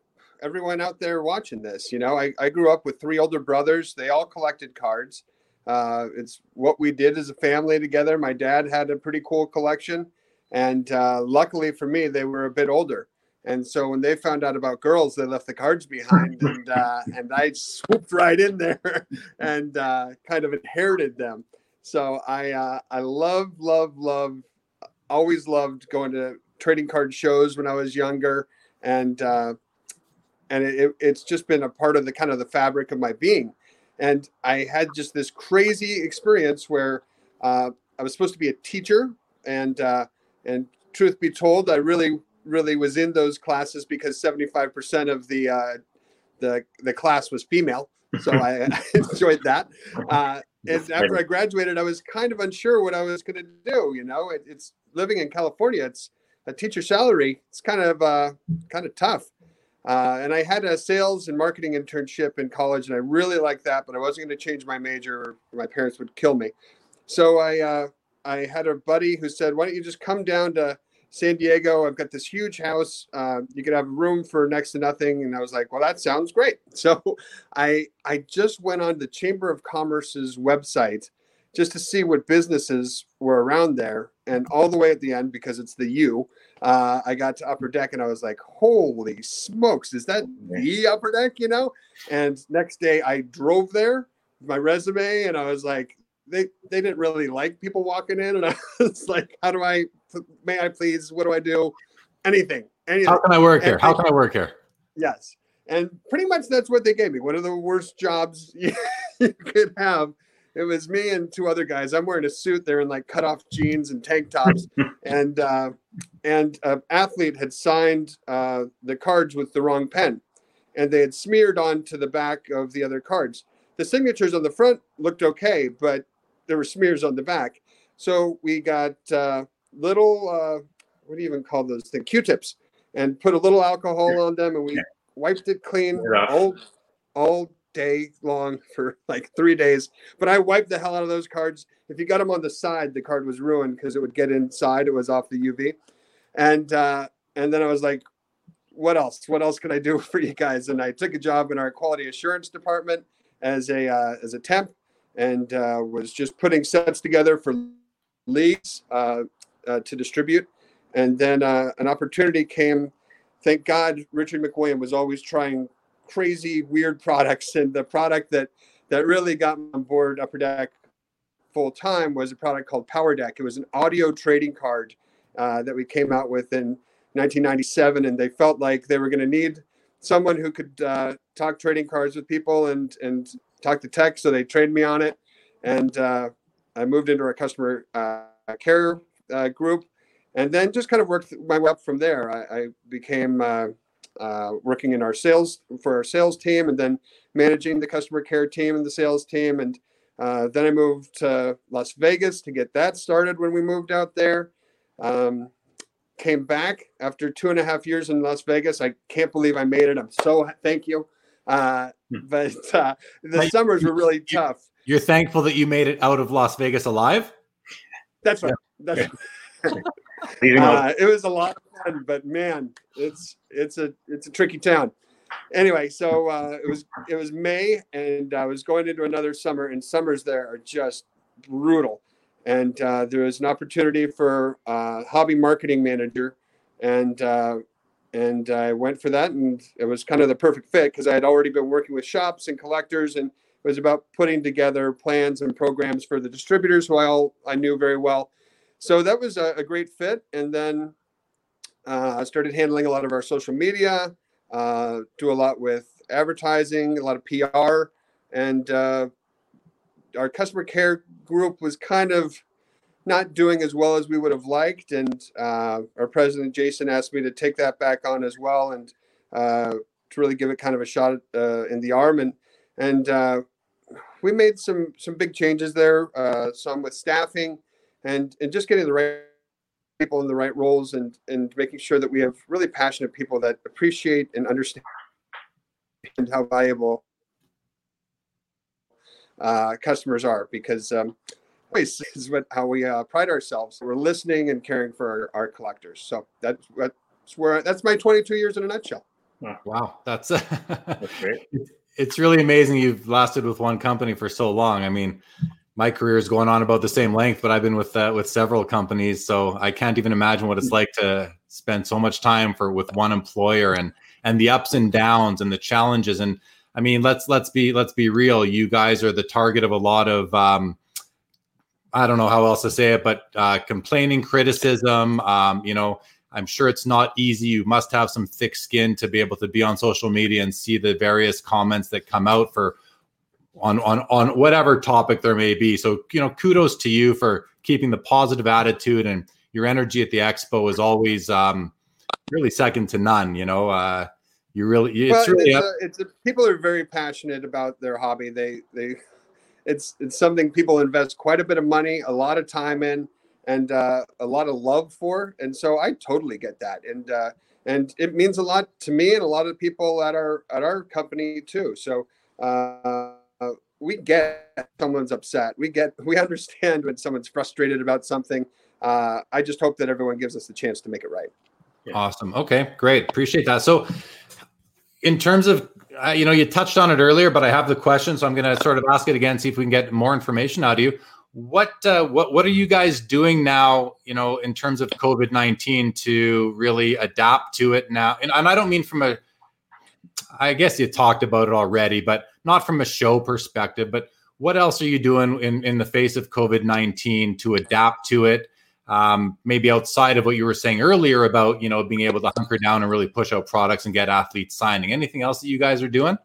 everyone out there watching this. You know, I, I grew up with three older brothers. They all collected cards. Uh, it's what we did as a family together. My dad had a pretty cool collection, and uh, luckily for me, they were a bit older. And so when they found out about girls, they left the cards behind, and uh, and I swooped right in there and uh, kind of inherited them. So I uh, I love love love, always loved going to trading card shows when I was younger, and uh, and it, it's just been a part of the kind of the fabric of my being. And I had just this crazy experience where uh, I was supposed to be a teacher, and uh, and truth be told, I really really was in those classes because seventy five percent of the uh, the the class was female, so I, I enjoyed that. Uh, and after I graduated, I was kind of unsure what I was going to do. You know, it, it's living in California. It's a teacher salary. It's kind of uh, kind of tough. Uh, and I had a sales and marketing internship in college, and I really liked that, but I wasn't going to change my major, or my parents would kill me. So I uh, I had a buddy who said, "Why don't you just come down to San Diego? I've got this huge house. Uh, you could have a room for next to nothing." And I was like, "Well, that sounds great." So I I just went on the Chamber of Commerce's website just to see what businesses were around there, and all the way at the end because it's the U uh, I got to Upper Deck and I was like, holy smokes, is that the Upper Deck? You know? And next day I drove there, with my resume, and I was like, they they didn't really like people walking in, and I was like, how do I? May I please? What do I do? Anything. Anything. How can I work and here? How can I work here? Yes, and pretty much that's what they gave me. One of the worst jobs you could have it was me and two other guys. I'm wearing a suit. They're in like cut off jeans and tank tops. and uh, and an athlete had signed uh, the cards with the wrong pen, and they had smeared onto the back of the other cards. The signatures on the front looked okay, but there were smears on the back. So we got uh, little uh, what do you even call those things? Q-tips, and put a little alcohol on them, and we wiped it clean all all day long for like three days. But I wiped the hell out of those cards. If you got them on the side, the card was ruined because it would get inside. It was off the UV, and uh, and then I was like, what else? What else could I do for you guys? And I took a job in our quality assurance department as a uh, as a temp, and uh, was just putting sets together for leagues uh, uh, to distribute. And then uh, an opportunity came. Thank God, Richard McWilliam was always trying crazy, weird products. And the product that that really got on board Upper Deck full time was a product called Power Deck. It was an audio trading card uh, that we came out with in 1997, and they felt like they were going to need someone who could uh, talk trading cards with people and and talk to tech. So they trained me on it, and uh, I moved into our customer uh, care uh, group, and then just kind of worked my way up from there. I, I became uh, working in our sales for our sales team and then managing the customer care team and the sales team. And uh, then I moved to Las Vegas to get that started when we moved out there. Um, came back after two and a half years in Las Vegas. I can't believe I made it. I'm so thank you. Uh, hmm. but uh, the summers were really tough. You're thankful that you made it out of Las Vegas alive. That's right. That's right. uh, it was a lot of fun, but man, it's it's a it's a tricky town. anyway, so uh, it was it was May, and I was going into another summer, and summers there are just brutal. And uh, there was an opportunity for uh, hobby marketing manager, and uh, and I went for that, and it was kind of the perfect fit because I had already been working with shops and collectors, and it was about putting together plans and programs for the distributors who I all I knew very well. So that was a, a great fit, and then I started handling a lot of our social media, uh, do a lot with advertising, a lot of PR, and uh, our customer care group was kind of not doing as well as we would have liked. And uh, our president, Jason, asked me to take that back on as well and uh, to really give it kind of a shot uh, in the arm. And, and uh, we made some, some big changes there, uh, some with staffing and, and just getting the right people in the right roles and, and making sure that we have really passionate people that appreciate and understand and how valuable uh, customers are because um, this is what how we uh, pride ourselves. We're listening and caring for our, our collectors. So that's that's where that's my 22 years in a nutshell. Wow, that's, that's great. It's really amazing you've lasted with one company for so long. I mean, my career is going on about the same length, but I've been with uh, with several companies, so I can't even imagine what it's like to spend so much time for with one employer and and the ups and downs and the challenges. And I mean, let's let's be let's be real. You guys are the target of a lot of um, I don't know how else to say it, but uh, complaining, criticism. Um, you know, I'm sure it's not easy. You must have some thick skin to be able to be on social media and see the various comments that come out for on on on whatever topic there may be. So you know, kudos to you for keeping the positive attitude and your energy at the expo is always um, really second to none. You know, uh, you really it's well, really it's, a, it's a, people are very passionate about their hobby. They they it's it's something people invest quite a bit of money, a lot of time in, and uh, a lot of love for. And so I totally get that, and uh, and it means a lot to me and a lot of people at our at our company too. So uh, we get someone's upset. We get we understand when someone's frustrated about something. Uh, I just hope that everyone gives us the chance to make it right. Awesome. Okay, great. Appreciate that. So, in terms of uh, you know, you touched on it earlier, but I have the question, so I'm going to sort of ask it again, see if we can get more information out of you. What uh, what what are you guys doing now? You know, in terms of COVID nineteen, to really adapt to it now, and, and I don't mean from a, I guess you talked about it already, but not from a show perspective. But what else are you doing in in the face of COVID nineteen to adapt to it? um, maybe outside of what you were saying earlier about you know being able to hunker down and really push out products and get athletes signing anything else that you guys are doing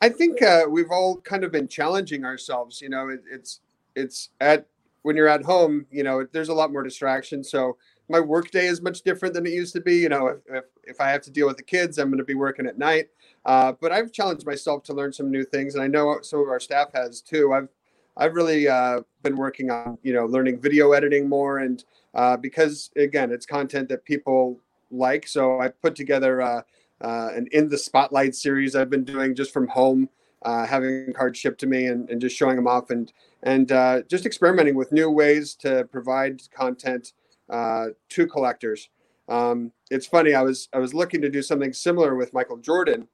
i think uh, we've all kind of been challenging ourselves you know it, it's it's at when you're at home you know there's a lot more distraction so my work day is much different than it used to be you know if, if, i have to deal with the kids i'm going to be working at night uh, but i've challenged myself to learn some new things and i know some of our staff has too i've I've really uh, been working on, you know, learning video editing more, and uh, because again, it's content that people like. So I put together uh, uh an in the spotlight series I've been doing just from home, uh, having cards shipped to me and, and just showing them off, and and just experimenting with new ways to provide content to collectors. Um, it's funny. I was I was looking to do something similar with Michael Jordan,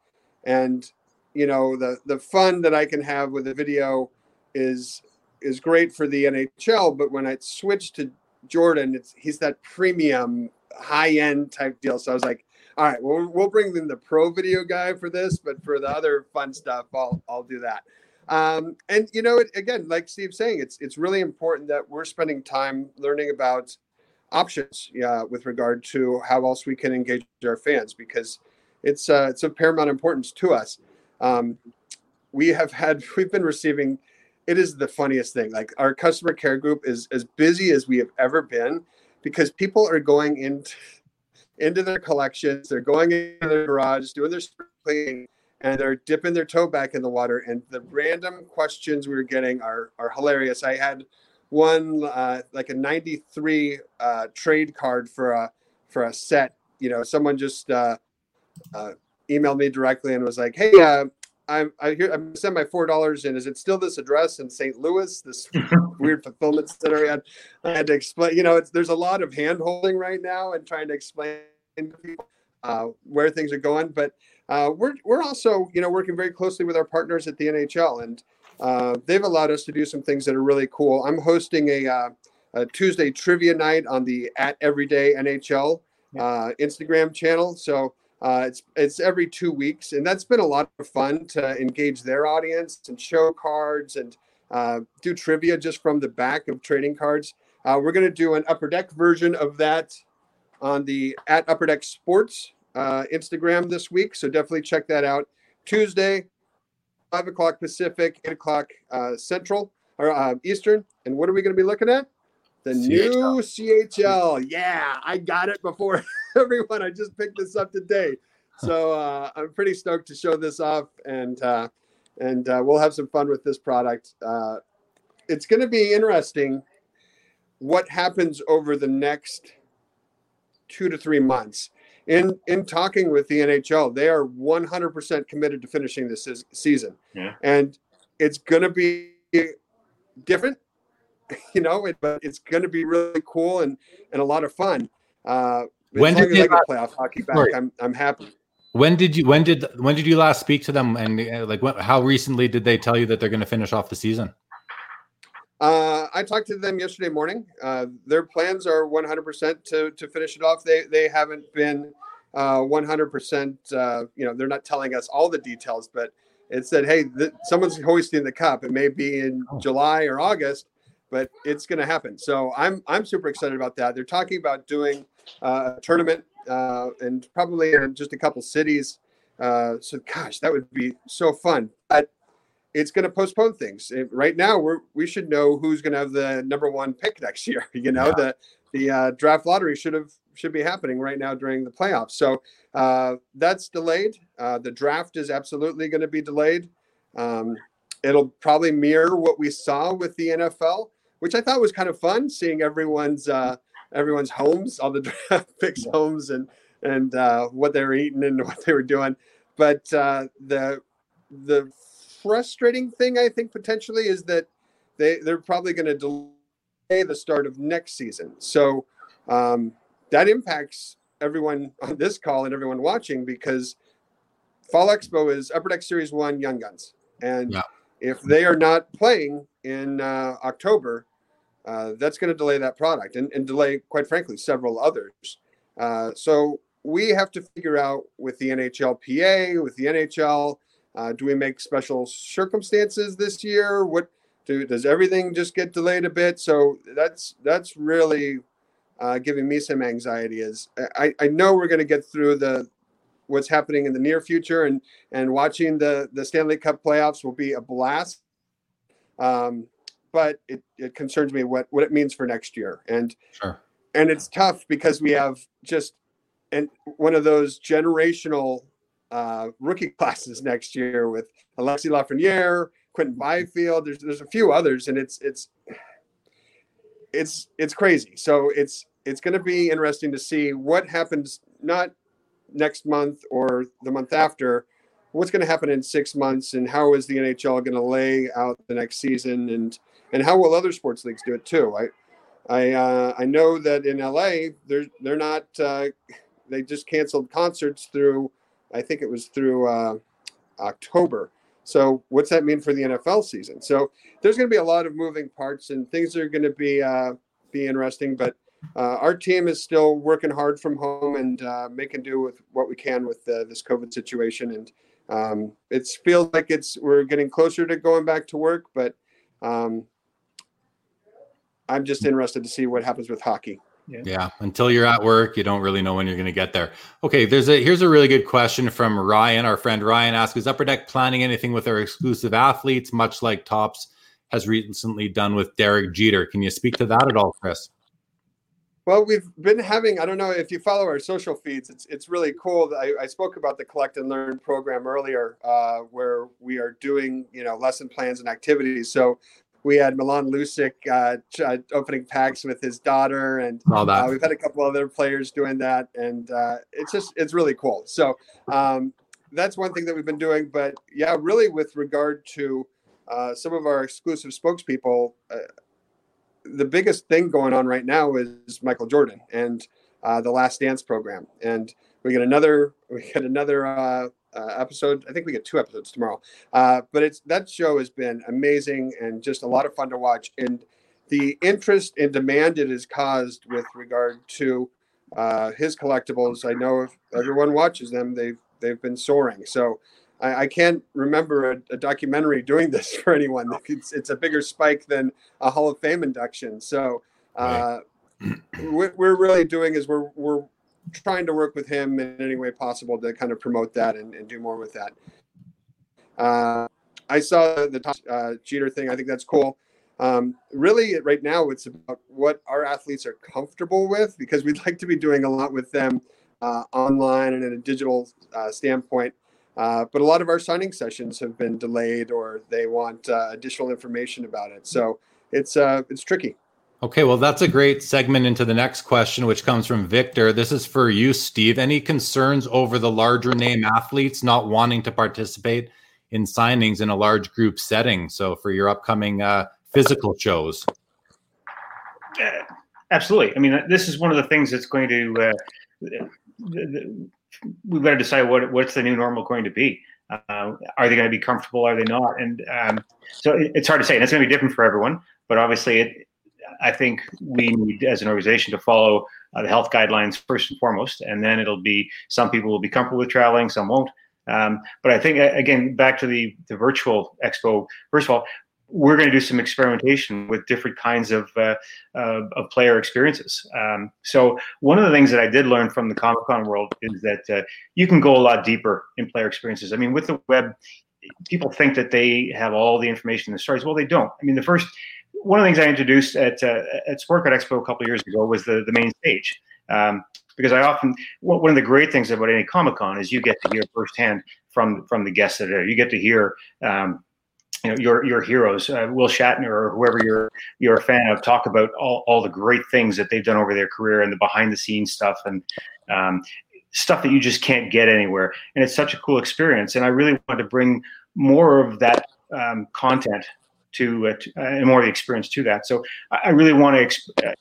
and you know the the fun that I can have with the video is is great for the NHL, but when I switched to Jordan, it's he's that premium high end type deal. So I was like, all right, well, we'll bring in the pro video guy for this, but for the other fun stuff, I'll I'll do that. Um, and you know, it, again, like Steve's saying, it's it's really important that we're spending time learning about options yeah, with regard to how else we can engage our fans because it's uh, it's of paramount importance to us. Um, we have had we've been receiving it is the funniest thing. Like our customer care group is as busy as we have ever been because people are going into into their collections, they're going into their garage, doing their cleaning, and they're dipping their toe back in the water. And the random questions we are getting are are hilarious. I had one uh, like a 93 uh, trade card for a for a set. You know, someone just uh, uh, emailed me directly and was like, "Hey, uh, I'm I hear I'm send my four dollars in. Is it still this address in St. Louis? This weird fulfillment center. I had, I had to explain. You know, it's there's a lot of hand holding right now and trying to explain to people uh, where things are going. But uh, we're we're also you know working very closely with our partners at the NHL, and uh, they've allowed us to do some things that are really cool. I'm hosting a, uh, a Tuesday trivia night on the at Everyday NHL uh, Instagram channel. So uh, it's it's every two weeks, and that's been a lot of fun to engage their audience and show cards and uh, do trivia just from the back of trading cards. Uh, we're going to do an upper deck version of that on the at upper deck sports uh, Instagram this week. So definitely check that out. Tuesday, five o'clock Pacific, eight o'clock uh, Central or uh, Eastern. And what are we going to be looking at? The CHL. new CHL. Yeah, I got it before everyone. I just picked this up today. So uh, I'm pretty stoked to show this off, and uh, and uh, we'll have some fun with this product. Uh, it's going to be interesting what happens over the next two to three months. In in talking with the NHL, they are 100% committed to finishing this season, yeah. and it's going to be different, you know. but it's going to be really cool and and a lot of fun. Uh, when did they get playoff hockey back? Sorry. I'm I'm happy. When did you when did when did you last speak to them and uh, like when, how recently did they tell you that they're going to finish off the season? Uh, I talked to them yesterday morning. Uh, their plans are 100% to, to finish it off. They, they haven't been uh, 100%, uh, you know, they're not telling us all the details, but it said, hey, th- someone's hoisting the cup. It may be in oh. July or August, but it's going to happen. So I'm, I'm super excited about that. They're talking about doing uh, a tournament uh, and probably in just a couple cities. so, gosh, that would be so fun. But it's going to postpone things. It, right now, we're we should know who's going to have the number one pick next year. You know, yeah. the the uh, draft lottery should have should be happening right now during the playoffs. So uh, that's delayed. Uh, the draft is absolutely going to be delayed. Um, it'll probably mirror what we saw with the NFL, which I thought was kind of fun, seeing everyone's uh, everyone's homes, all the draft picks' homes, and and uh, what they were eating and what they were doing. But uh, the the frustrating thing I think potentially is that they they're probably going to delay the start of next season. So um, that impacts everyone on this call and everyone watching because Fall Expo is Upper Deck Series One Young Guns, and yeah. if they are not playing in uh, October, uh, that's going to delay that product and, and, delay, quite frankly, several others. Uh, so we have to figure out with the NHLPA, with the NHL, uh, do we make special circumstances this year? What do does everything just get delayed a bit? So that's that's really uh, giving me some anxiety. Is I, I know we're going to get through the what's happening in the near future, and and watching the the Stanley Cup playoffs will be a blast. Um, but it, it concerns me what what it means for next year, and sure. and it's tough because we have just and one of those generational uh, rookie classes next year with Alexis Lafreniere, Quinton Byfield. There's there's a few others, and it's it's it's it's crazy. So it's it's going to be interesting to see what happens not next month or the month after. What's going to happen in six months, and how is the NHL going to lay out the next season, and and how will other sports leagues do it too? I I uh, I know that in LA they're they're not uh, they just canceled concerts through I think it was through uh, October. So what's that mean for the NFL season? So there's going to be a lot of moving parts, and things are going to be uh, be interesting. But uh, our team is still working hard from home and uh, making do with what we can with this COVID situation. And um, it feels like it's we're getting closer to going back to work, but um, I'm just interested to see what happens with hockey. Yeah. yeah. Until you're at work, you don't really know when you're going to get there. Okay. There's a here's a really good question from Ryan. Our friend Ryan asks: Is Upper Deck planning anything with our exclusive athletes, much like Topps has recently done with Derek Jeter? Can you speak to that at all, Chris? Well, we've been having. I don't know if you follow our social feeds. It's it's really cool. I, I spoke about the Collect and Learn program earlier, uh, where we are doing you know lesson plans and activities. So we had Milan Lucic uh, uh, opening packs with his daughter, and uh, we've had a couple other players doing that, and uh, it's just it's really cool. So um, that's one thing that we've been doing. But yeah, really with regard to uh, some of our exclusive spokespeople, uh, the biggest thing going on right now is Michael Jordan and the Last Dance program, and we get another we get another uh, episode. I think we get two episodes tomorrow. Uh, but it's that show has been amazing and just a lot of fun to watch. And the interest and demand it has caused with regard to uh, his collectibles. I know if everyone watches them, they've they've been soaring. So I, I can't remember a, a, documentary doing this for anyone. It's, it's a bigger spike than a Hall of Fame induction. So uh, what we're really doing is we're we're trying to work with him in any way possible to kind of promote that and, and do more with that. Uh, I saw the uh, Jeter thing. I think that's cool. Um, really, right now, it's about what our athletes are comfortable with because we'd like to be doing a lot with them uh, online and in a digital uh, standpoint. Uh, but a lot of our signing sessions have been delayed, or they want uh, additional information about it. So it's it's tricky. Okay, well, that's a great segment into the next question, which comes from Victor. This is for you, Steve. Any concerns over the larger name athletes not wanting to participate in signings in a large group setting? So, for your upcoming uh, physical shows. absolutely. I mean, this is one of the things that's going to. Uh, we've got to decide what what's the new normal going to be. Uh, are they going to be comfortable? Are they not? And um, so it, it's hard to say. And it's going to be different for everyone. But obviously, it, I think we need, as an organization, to follow uh, the health guidelines first and foremost, and then it'll be some people will be comfortable with traveling, some won't. Um, but I think again, back to the the virtual expo. First of all, we're going to do some experimentation with different kinds of uh, uh, of player experiences. Um, so one of the things that I did learn from the Comic Con world is that uh, you can go a lot deeper in player experiences. I mean, with the web, people think that they have all the information in the stories. Well, they don't. I mean, the first one of the things I introduced at uh, at Sport Expo a couple years ago was the the main stage. Um, because I often one of the great things about any Comic Con is you get to hear firsthand from from the guests that are there. You get to hear um, you know your your heroes, uh, Will Shatner or whoever you're you're a fan of, talk about all, all the great things that they've done over their career and the behind the scenes stuff and um, stuff that you just can't get anywhere. And it's such a cool experience. And I really want to bring more of that um, content to, uh, to uh, and more of the experience to that. So I really want to ex- uh,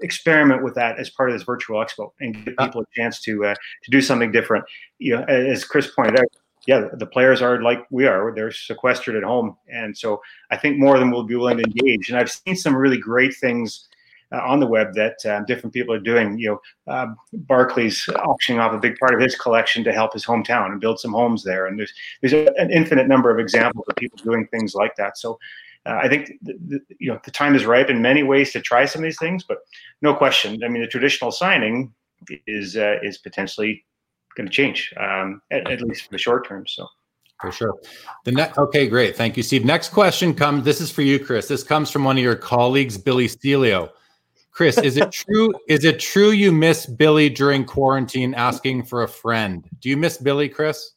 experiment with that as part of this virtual expo and give people a chance to uh, to do something different. You know, as Chris pointed out, yeah, the players are like we are; they're sequestered at home, and so I think more of them will be willing to engage. And I've seen some really great things uh, on the web that um, different people are doing. You know, uh, Barkley's auctioning off a big part of his collection to help his hometown and build some homes there. And there's there's a, an infinite number of examples of people doing things like that. So uh, I think the, the, you know the time is ripe in many ways to try some of these things, but no question. I mean, the traditional signing is uh, is potentially going to change, um, at, at, least for the short term. So. For sure. The next, okay, great. Thank you, Steve. Next question comes. This is for you, Chris. This comes from one of your colleagues, Billy Celio. Chris, is it true? is it true you miss Billy during quarantine asking for a friend? Do you miss Billy, Chris?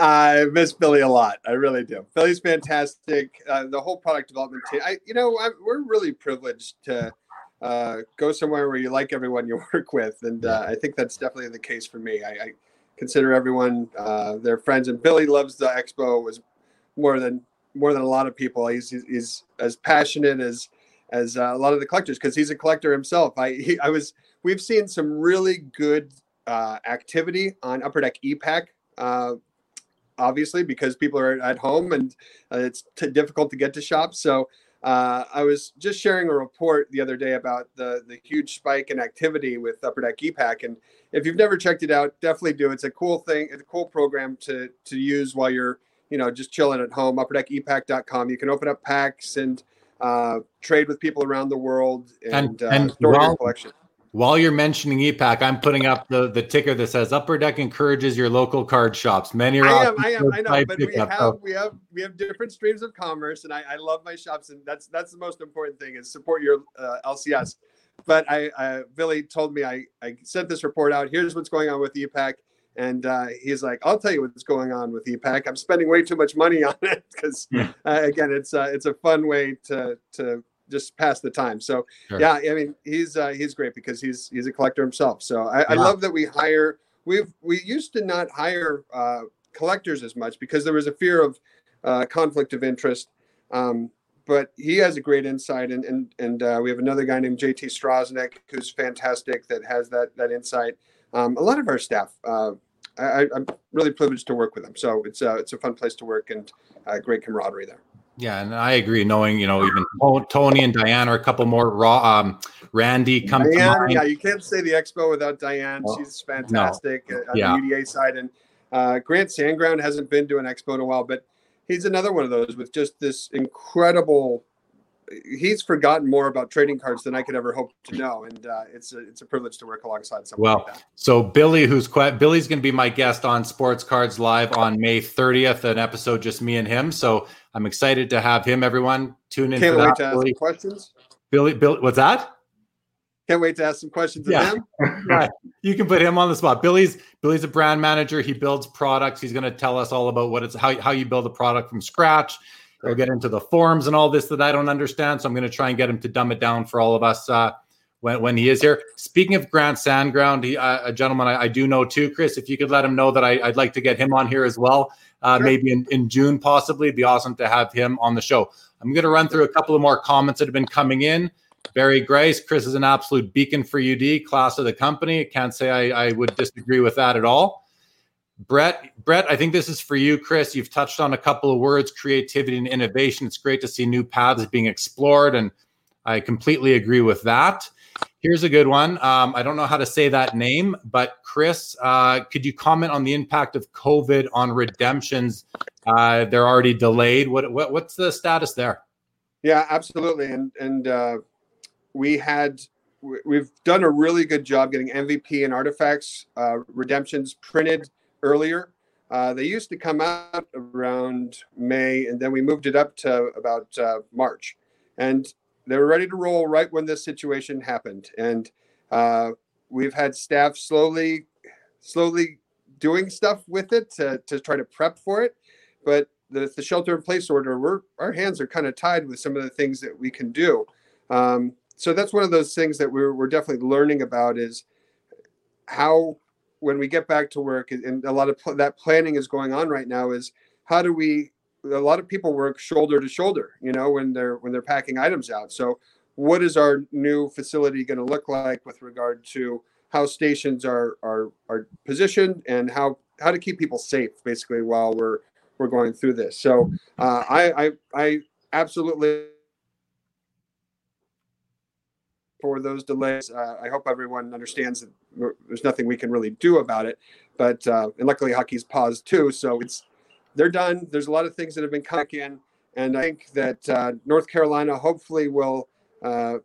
I miss Billy a lot. I really do. Billy's fantastic. Uh, the whole product development team. I, you know, I, we're really privileged to uh, go somewhere where you like everyone you work with, and uh, I think that's definitely the case for me. I, I consider everyone uh, their friends, and Billy loves the expo. Was more than more than a lot of people. He's he's as passionate as as uh, a lot of the collectors because he's a collector himself. I he, I was we've seen some really good uh, activity on Upper Deck EPAC obviously because people are at home and uh, it's t- difficult to get to shops. So uh, I was just sharing a report the other day about the the huge spike in activity with Upper Deck EPAC, and if you've never checked it out, definitely do. It's a cool thing. It's a cool program to to use while you're you know just chilling at home. UpperDeckEPAC.com. You can open up packs and uh, trade with people around the world and, and, uh, and store your collection. While you're mentioning EPAC, I'm putting up the, the ticker that says Upper Deck encourages your local card shops. Many are I am, I am, I know, but we have so. we have we have different streams of commerce, and I, I love my shops, and that's that's the most important thing is support your uh, LCS. But I, I Billy told me I I sent this report out. Here's what's going on with EPAC, and uh, he's like, I'll tell you what's going on with EPAC. I'm spending way too much money on it because yeah. uh, again, it's uh, it's a fun way to to just pass the time. So sure. yeah, I mean he's uh, he's great because he's he's a collector himself. So I, yeah. I love that we hire. We've we used to not hire uh, collectors as much because there was a fear of uh, conflict of interest. Um, but he has a great insight, and and and uh, we have another guy named JT Strosnick who's fantastic that has that that insight. um, a lot of our staff. Uh, I, am really privileged to work with them. So it's a, it's a fun place to work and uh, great camaraderie there. Yeah, and I agree. Knowing you know even Tony and Diane are a couple more raw. Um, Randy come Diane, yeah, you can't say the expo without Diane. Oh, She's fantastic no. on yeah. the UDA side, and uh, Grant Sandground hasn't been to an expo in a while, but he's another one of those with just this incredible he's forgotten more about trading cards than I could ever hope to know, and uh, it's a it's a privilege to work alongside someone. Well, like so Billy, who's quite Billy's going to be my guest on Sports Cards Live on May 30th, an episode just me and him. So I'm excited to have him. Everyone, tune in. Can't wait that, to ask Billy. questions. Billy, Billy, what's that? Can't wait to ask some questions yeah. of him. right. You can put him on the spot. Billy's Billy's a brand manager. He builds products. He's going to tell us all about what it's how how you build a product from scratch He'll get into the forms and all this that I don't understand. So I'm going to try and get him to dumb it down for all of us uh, when, when he is here. Speaking of Grant Sandground, he, uh, a gentleman I, I, do know too, Chris, if you could let him know that I, would like to get him on here as well, uh, sure. maybe in, in June, possibly. It'd be awesome to have him on the show. I'm going to run through a couple of more comments that have been coming in. Barry Grace, Chris is an absolute beacon for UD, class of the company. Can't say I, I would disagree with that at all. Brett, Brett, I think this is for you, Chris. You've touched on a couple of words, creativity and innovation. It's great to see new paths being explored, and I completely agree with that. Here's a good one. Um, I don't know how to say that name, but Chris, uh, could you comment on the impact of COVID on redemptions? Uh, they're already delayed. What, what, what's the status there? Yeah, absolutely. And and uh, we had we've done a really good job getting MVP and artifacts uh, redemptions printed earlier. Uh, they used to come out around May, and then we moved it up to about uh, March. And they were ready to roll right when this situation happened. And uh, we've had staff slowly, slowly doing stuff with it to, to try to prep for it. But the, the shelter in place order, we're, our hands are kind of tied with some of the things that we can do. Um, so that's one of those things that we're, we're definitely learning about is how when we get back to work and a lot of pl- that planning is going on right now is how do we a lot of people work shoulder to shoulder you know when they're when they're packing items out so what is our new facility going to look like with regard to how stations are are are positioned and how how to keep people safe basically while we're we're going through this so uh, I, I i absolutely for those delays. Uh, I hope everyone understands that there's nothing we can really do about it. But uh, and luckily hockey's paused too, so it's they're done. There's a lot of things that have been coming in, and I think that uh, North Carolina hopefully will uh,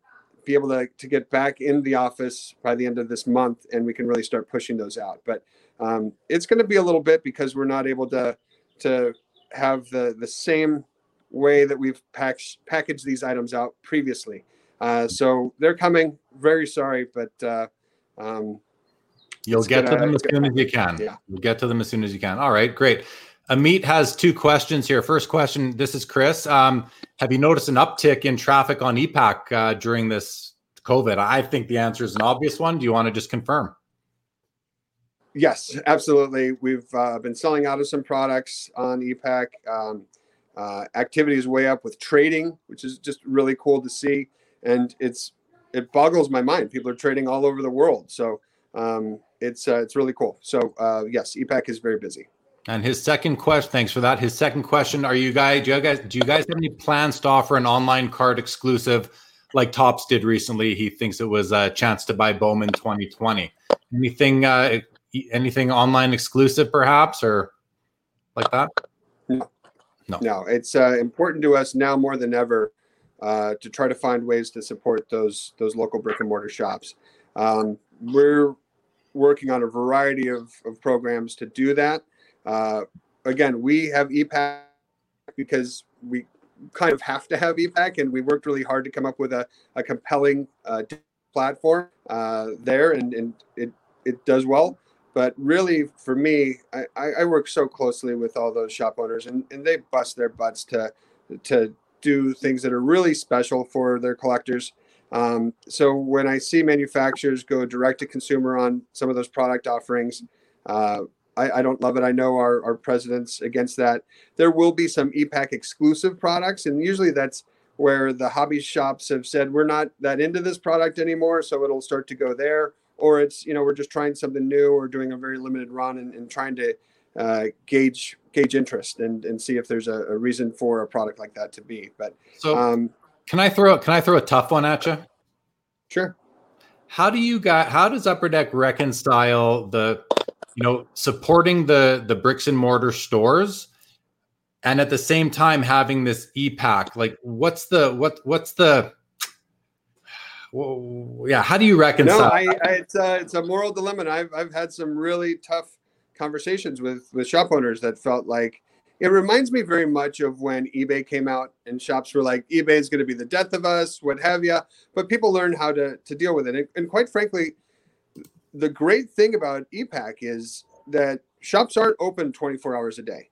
be able to, to get back in the office by the end of this month, and we can really start pushing those out. But um, it's going to be a little bit because we're not able to to have the the same way that we've packed packaged these items out previously. Uh, so they're coming. Very sorry, but uh, um, you'll get gonna, to them as soon as you can. Yeah. You'll get to them as soon as you can. All right, great. Amit has two questions here. First question this is Chris. Um, have you noticed an uptick in traffic on e-Pack uh, during this COVID? I think the answer is an obvious one. Do you want to just confirm? Yes, absolutely. We've uh, been selling out of some products on e-Pack. Um, uh, activity is way up with trading, which is just really cool to see and it's it boggles my mind. People are trading all over the world, so um, it's uh, it's really cool. So uh, yes, e-Pack is very busy. And his second question, thanks for that. His second question: Are you guys do you guys do you guys have any plans to offer an online card exclusive like Topps did recently? He thinks it was a chance to buy Bowman 2020. Anything uh, anything online exclusive, perhaps, or like that? No, no. it's uh, important to us now more than ever uh, to try to find ways to support those those local brick and mortar shops. Um, we're working on a variety of, of programs to do that. Uh, again, we have e-Pack because we kind of have to have e-Pack, and we worked really hard to come up with a, a compelling uh, platform uh, there, and, and it it does well. But really, for me, I, I work so closely with all those shop owners, and, and they bust their butts to to do things that are really special for their collectors. Um, so when I see manufacturers go direct to consumer on some of those product offerings, uh, I, I, don't love it. I know our, our president's against that. There will be some e-Pack exclusive products, and usually that's where the hobby shops have said we're not that into this product anymore, so it'll start to go there. or it's you know we're just trying something new or doing a very limited run and, and trying to uh, gauge gauge interest and, and see if there's a, a, reason for a product like that to be. But so um, can I throw can I throw a tough one at you? Sure. How do you got how does Upper Deck reconcile the you know supporting the the bricks and mortar stores and at the same time having this e-pack. Like what's the what what's the well, yeah how do you reconcile no, I, I, it's, a, it's a moral dilemma and I've, I've had some really tough conversations with with shop owners that felt like it reminds me very much of when ebay came out and shops were like ebay is going to be the death of us what have you but people learned how to to deal with it. And, and quite frankly the great thing about e-pack is that shops aren't open 24 hours a day.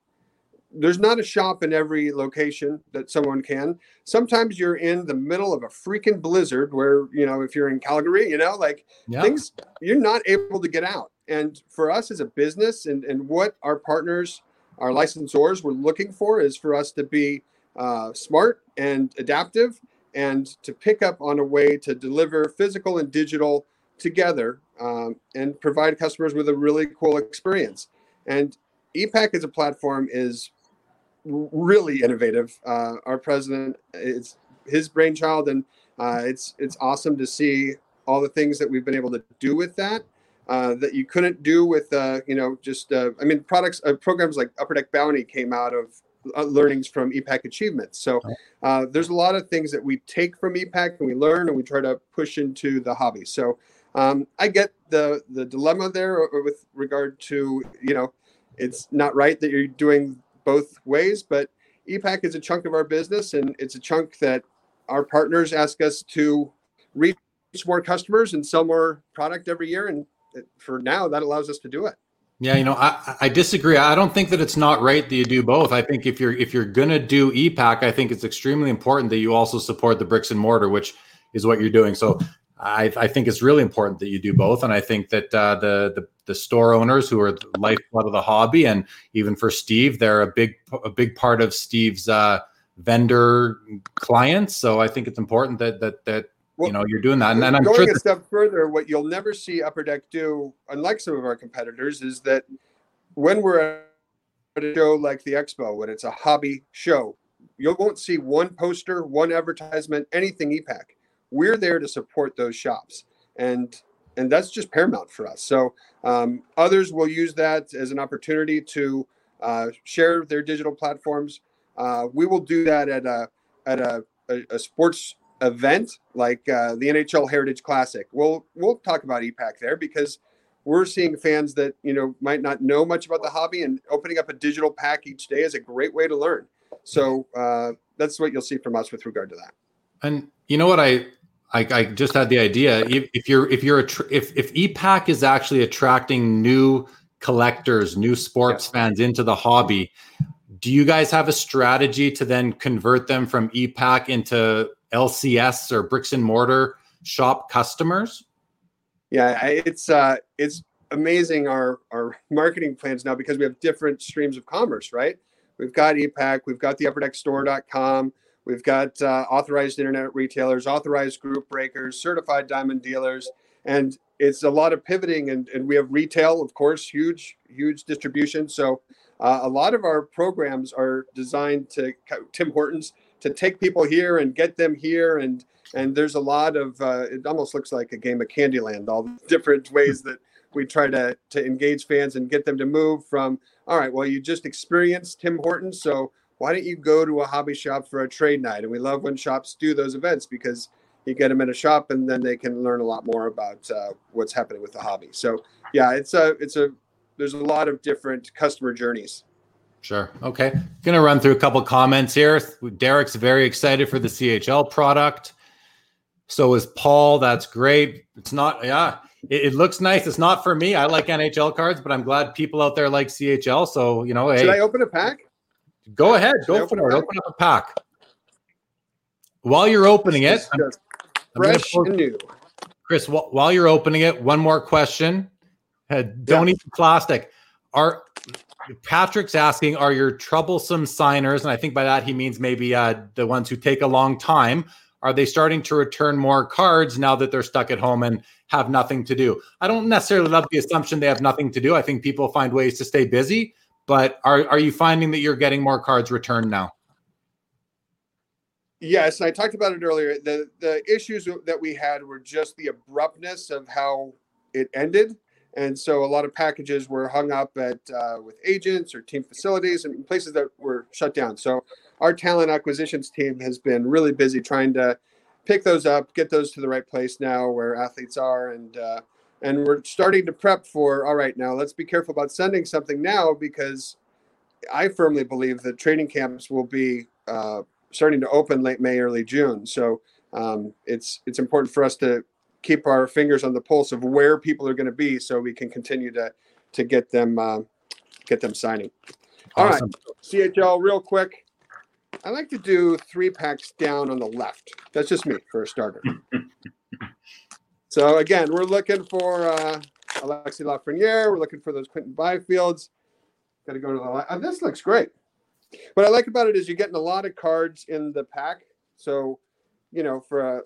There's not a shop in every location that someone can. Sometimes you're in the middle of a freaking blizzard where you know if you're in calgary you know like yeah. things you're not able to get out. And for us as a business and, and what our partners, our licensors were looking for is for us to be uh, smart and adaptive and to pick up on a way to deliver physical and digital together um, and provide customers with a really cool experience. And ePack as a platform is really innovative. Uh, our president, it's his brainchild, and uh, it's it's awesome to see all the things that we've been able to do with that uh, that you couldn't do with uh, you know just uh, I mean products uh, programs like Upper Deck Bounty came out of uh, learnings from e-Pack achievements. So uh, there's a lot of things that we take from e-Pack and we learn and we try to push into the hobby. So um, I get the the dilemma there with regard to you know it's not right that you're doing both ways, but e-Pack is a chunk of our business and it's a chunk that our partners ask us to reach more customers and sell more product every year and for now, that allows us to do it. Yeah, you know, I, I disagree. I don't think that it's not right that you do both. I think if you're if you're gonna do e-Pack, I think it's extremely important that you also support the bricks and mortar, which is what you're doing. So I, I think it's really important that you do both, and I think that uh, the, the the store owners who are the lifeblood of the hobby, and even for Steve, they're a big a big part of Steve's uh, vendor clients. So I think it's important that that that well, you know you're doing that. And then i'm going sure a step further what you'll never see upper deck do unlike some of our competitors is that when we're at a show like the expo when it's a hobby show you won't see one poster one advertisement anything e-pack we're there to support those shops and and that's just paramount for us so um, others will use that as an opportunity to uh, share their digital platforms uh, we will do that at a at a, a, a sports event like uh, the NHL Heritage Classic. We'll we'll talk about e-Pack there because we're seeing fans that you know might not know much about the hobby, and opening up a digital pack each day is a great way to learn. So uh, that's what you'll see from us with regard to that. And you know what I. I, I just had the idea. If, if you're if you're a tr- if if e-Pack is actually attracting new collectors, new sports yeah. fans into the hobby, do you guys have a strategy to then convert them from e-Pack into LCS or bricks and mortar shop customers? Yeah, it's uh, it's amazing our our marketing plans now because we have different streams of commerce, right? We've got e-Pack, we've got the upperdeckstore.com, we've got uh, authorized internet retailers, authorized group breakers, certified diamond dealers, and it's a lot of pivoting. And, and we have retail, of course, huge, huge distribution. So uh, a lot of our programs are designed to Tim Hortons to take people here and get them here and and there's a lot of uh, it almost looks like a game of candyland all the different ways that we try to to engage fans and get them to move from all right well you just experienced tim hortons so why don't you go to a hobby shop for a trade night and we love when shops do those events because you get them in a shop and then they can learn a lot more about uh, what's happening with the hobby so yeah it's a it's a there's a lot of different customer journeys Sure. Okay. Going to run through a couple comments here. Derek's very excited for the CHL product. So is Paul. That's great. It's not, yeah, it, it, looks nice. It's not for me. I like NHL cards, but I'm glad people out there like CHL. So, you know, should hey, I open a pack? Go ahead. Go for it. Open up a pack. While you're opening it, I'm, fresh I'm and new. Chris, while you're opening it, one more question. Uh, don't yeah. eat plastic. Are Patrick's asking, are your troublesome signers, and I think by that he means maybe uh, the ones who take a long time, are they starting to return more cards now that they're stuck at home and have nothing to do? I don't necessarily love the assumption they have nothing to do. I think people find ways to stay busy, but are are you finding that you're getting more cards returned now? Yes, I talked about it earlier. The the issues that we had were just the abruptness of how it ended, and so a lot of packages were hung up at uh, with agents or team facilities and places that were shut down. So our talent acquisitions team has been really busy trying to pick those up, get those to the right place now where athletes are, and uh, and we're starting to prep for. All right, now let's be careful about sending something now because I firmly believe that training camps will be uh, starting to open late May, early June. So um, it's it's important for us to keep our fingers on the pulse of where people are going to be, so we can continue to to get them uh, get them signing. All awesome. right, CHL, real quick. I like to do three packs down on the left. That's just me for a starter. so again, we're looking for uh, Alexis Lafreniere. We're looking for those Quinton Byfields. Got to go to the. Uh, this looks great. What I like about it is you're getting a lot of cards in the pack. So, you know, for a,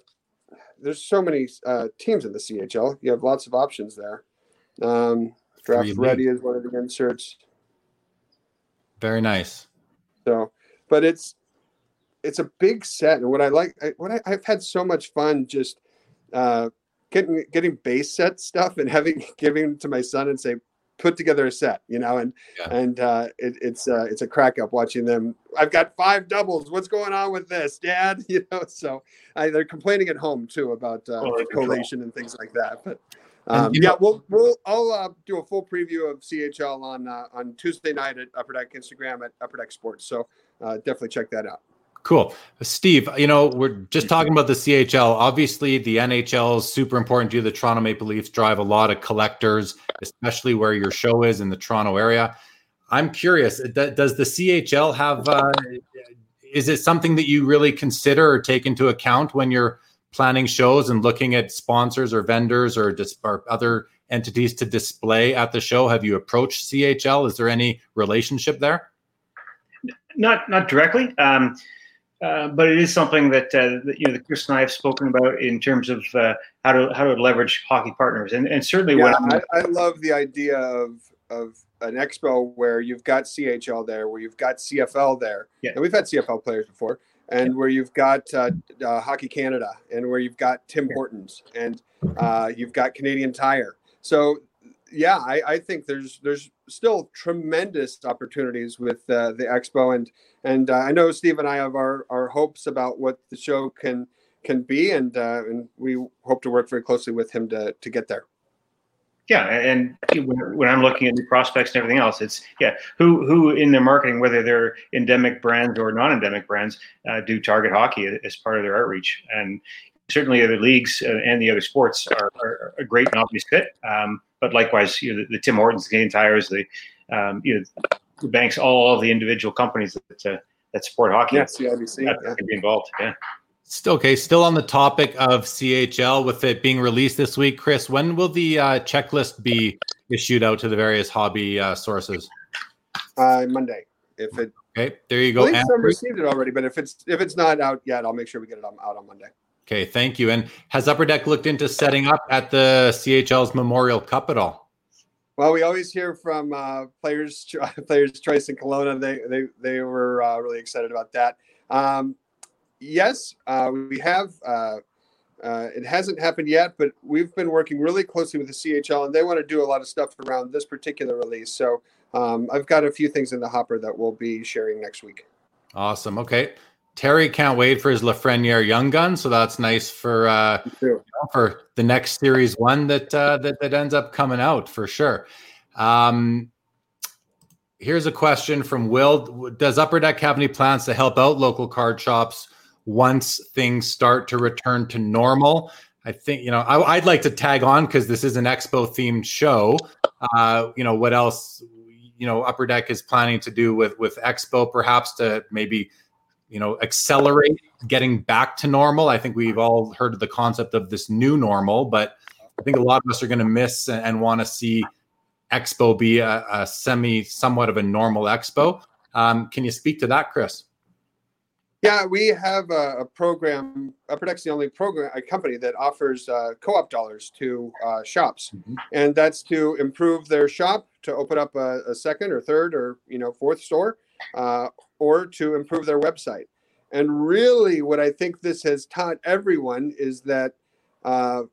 there's so many uh, teams in the CHL. You have lots of options there. Um, draft ready is one of the inserts. Very nice. So, but it's it's a big set, and what I like, I, what I, I've had so much fun just uh, getting getting base set stuff and having giving to my son and say, put together a set, you know, and yeah. and uh, it, it's uh, it's a crack up watching them. I've got five doubles. What's going on with this, Dad? You know, so I, they're complaining at home too about uh, oh, collation and things like that. But um, yeah, know, we'll we'll I'll uh, do a full preview of CHL on uh, on Tuesday night at Upper Deck Instagram at Upper Deck Sports. So uh, definitely check that out. Cool. Steve, you know, we're just talking about the CHL. Obviously, the NHL is super important to you. The Toronto Maple Leafs drive a lot of collectors, especially where your show is in the Toronto area. I'm curious, does the CHL have, uh, is it something that you really consider or take into account when you're planning shows and looking at sponsors or vendors or, dis- or other entities to display at the show? Have you approached CHL? Is there any relationship there? Not, not directly. Um, uh, but it is something that, uh, that, you know, Chris and I have spoken about in terms of uh, how to how to leverage hockey partners, and and certainly yeah, I, I, love the idea of of an expo where you've got CHL there, where you've got CFL there, yeah. and we've had CFL players before, and yeah. where you've got uh, uh, Hockey Canada, and where you've got Tim Hortons, and you've got Canadian Tire. So yeah, I, I think there's there's still tremendous opportunities with uh, the expo, and and uh, I know Steve and I have our, our hopes about what the show can can be, and uh, and we hope to work very closely with him to to get there. Yeah, and when I'm looking at new prospects and everything else, it's yeah, who who in their marketing, whether they're endemic brands or non-endemic brands, uh, do target hockey as part of their outreach, and certainly other leagues uh, and the other sports are, are a great and obvious fit. Um, but likewise, you know, the, the Tim Hortons, Canadian Tires, the um, you know, the banks, all of the individual companies that uh, that support hockey. Yes, yeah, CIBC, that yeah. can be involved. Yeah. Still okay. Still on the topic of CHL, with it being released this week, Chris. When will the uh, checklist be issued out to the various hobby uh, sources? Uh, Monday. If it okay, there you go. I some received it already, but if it's if it's not out yet, I'll make sure we get it out on Monday. Okay, thank you. And has Upper Deck looked into setting up at the CHL's Memorial Cup at all? Well, we always hear from uh, players, players choice in Kelowna. They they they were uh, really excited about that. Um, yes, uh, we have. Uh, uh, it hasn't happened yet, but we've been working really closely with the CHL, and they want to do a lot of stuff around this particular release. So um, I've got a few things in the hopper that we'll be sharing next week. Awesome. Okay. Terry can't wait for his Lafreniere Young Gun, so that's nice for uh, you know, for the next series one that, uh, that that ends up coming out for sure. Um, here's a question from Will: Does Upper Deck have any plans to help out local card shops once things start to return to normal? I think you know I, would like to tag on because this is an expo themed show. Uh, you know what else? You know Upper Deck is planning to do with with expo, perhaps to maybe you know accelerate getting back to normal i think we've all heard of the concept of this new normal but i think a lot of us are going to miss and, want to see expo be a, a, semi somewhat of a normal expo um, can you speak to that chris Yeah, we have a, a program. Deck's the only program, a company that offers uh, co-op dollars to uh, shops, mm-hmm. and that's to improve their shop, to open up a, a second or third or you know fourth store, uh, or to improve their website. And really, what I think this has taught everyone is that uh,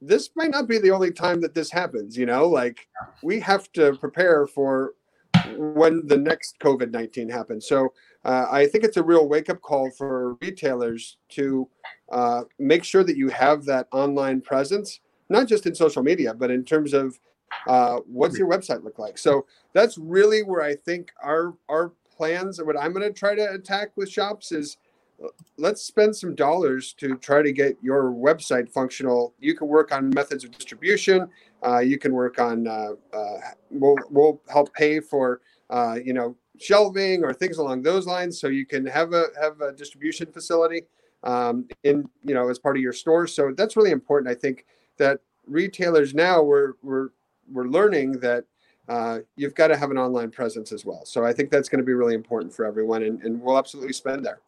this might not be the only time that this happens. You know, like we have to prepare for when the next COVID 19 happens. So uh, I think it's a real wake up call for retailers to uh, make sure that you have that online presence, not just in social media, but in terms of uh, what's your website look like. So that's really where I think our our plans or what I'm going to try to attack with shops is let's spend some dollars to try to get your website functional. You can work on methods of distribution. Uh, you can work on. Uh, uh, we'll we'll help pay for uh, you know shelving or things along those lines, so you can have a have a distribution facility um, in you know as part of your store. So that's really important. I think that retailers now we're we're we're learning that uh, you've got to have an online presence as well. So I think that's going to be really important for everyone, and, and we'll absolutely spend there.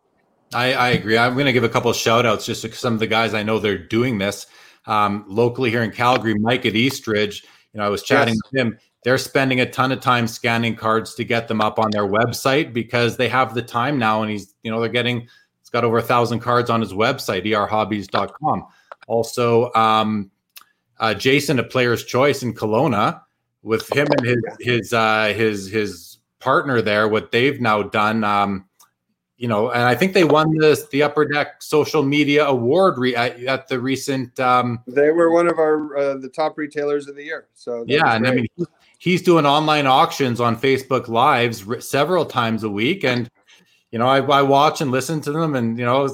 I, I agree. I'm going to give a couple of shout outs just to some of the guys I know they're doing this um, locally here in Calgary. Mike at Eastridge, you know, I was chatting yes. with him. They're spending a ton of time scanning cards to get them up on their website because they have the time now, and he's, you know, they're getting. It's got over a thousand cards on his website, erhobbies.com. Also, um, uh, Jason at Player's Choice in Kelowna, with him and his his uh, his his partner there, what they've now done. Um, you know, and I think they won this the Upper Deck Social Media Award re- at, at, the recent. Um, they were one of our uh, the top retailers of the year. So yeah, and I mean he's doing online auctions on Facebook Lives several times a week, and you know I, I watch and listen to them, and you know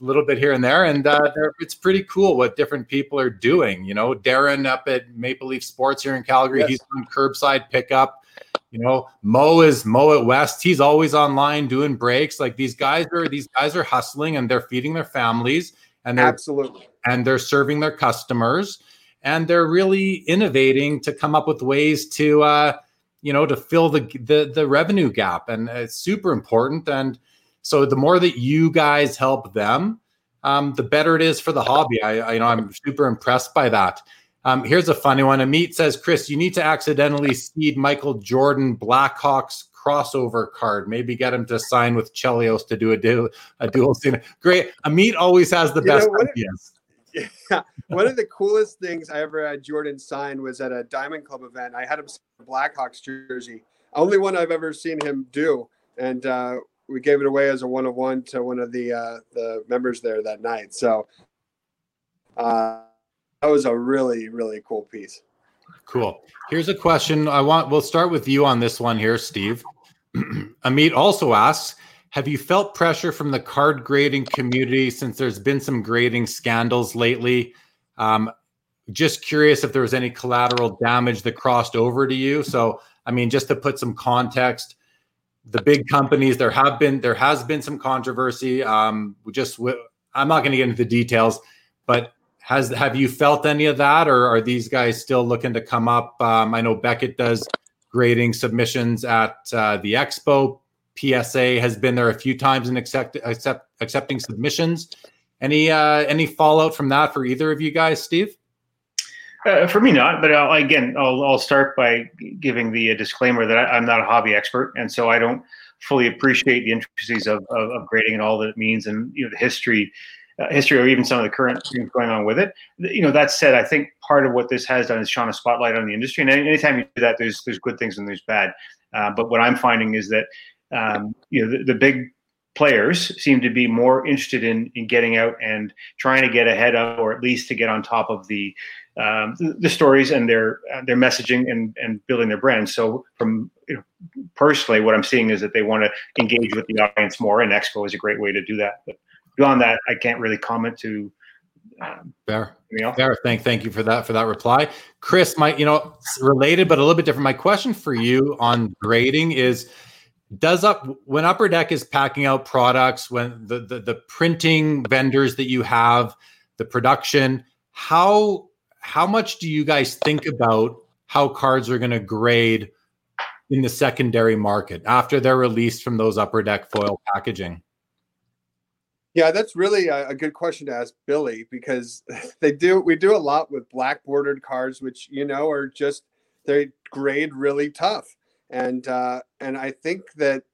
little bit here and there, and uh, it's pretty cool what different people are doing. You know, Darren up at Maple Leaf Sports here in Calgary, yes. he's doing curbside pickup you know, Mo is Mo at West. He's always online doing breaks. Like these guys are these guys are hustling and they're feeding their families and they're absolutely and they're serving their customers and they're really innovating to come up with ways to uh, you know to fill the the the revenue gap and it's super important and so the more that you guys help them um, the better it is for the hobby I, I you know i'm super impressed by that um, here's a funny one. Amit says, Chris, you need to accidentally seed Michael Jordan Blackhawks crossover card. Maybe get him to sign with Chelios to do a, du- a dual scene. Great. Amit always has the you best know, ideas. Yeah. One of the coolest things I ever had Jordan sign was at a Diamond Club event. I had him sign a Blackhawks jersey. Only one I've ever seen him do. And uh, we gave it away as a one of one to one of the uh, the members there that night. So uh, that was a really really cool piece. Cool. Here's a question. I want. We'll start with you on this one here, Steve. Amit also asks, have you felt pressure from the card grading community since there's been some grading scandals lately? Um, just curious if there was any collateral damage that crossed over to you. So, I mean, just to put some context, the big companies there have been there has been some controversy. Um, we just I'm not going to get into the details, but has have you felt any of that, or are these guys still looking to come up? Um, I know Beckett does grading submissions at uh, the expo. PSA has been there a few times and accept, accept accepting submissions. Any uh, any fallout from that for either of you guys, Steve? Uh, for me, not. But I'll, again, I'll, I'll start by giving the uh, disclaimer that I, am not a hobby expert, and so I don't fully appreciate the intricacies of, of, of, grading and all that it means, and you know the history uh, history or even some of the current things going on with it. You know, that said, I think part of what this has done is shone a spotlight on the industry. And anytime you do that, there's there's good things and there's bad. Uh, but what I'm finding is that um, you know the, the, big players seem to be more interested in in getting out and trying to get ahead of, or at least to get on top of the um, the, the, stories and their uh, their messaging and and building their brand. So from you know, personally, what I'm seeing is that they want to engage with the audience more, and Expo is a great way to do that. But beyond that, I can't really comment to. Um, Fair. Fair. Thank, thank you for that for that reply, Chris. My, you know, related but a little bit different. My question for you on grading is: Does up when Upper Deck is packing out products, when the the, the printing vendors that you have, the production, how how much do you guys think about how cards are going to grade in the secondary market after they're released from those Upper Deck foil packaging? Yeah, that's really a, a, good question to ask Billy because they do we do a lot with black bordered cards, which you know are just they grade really tough, and uh, and I think that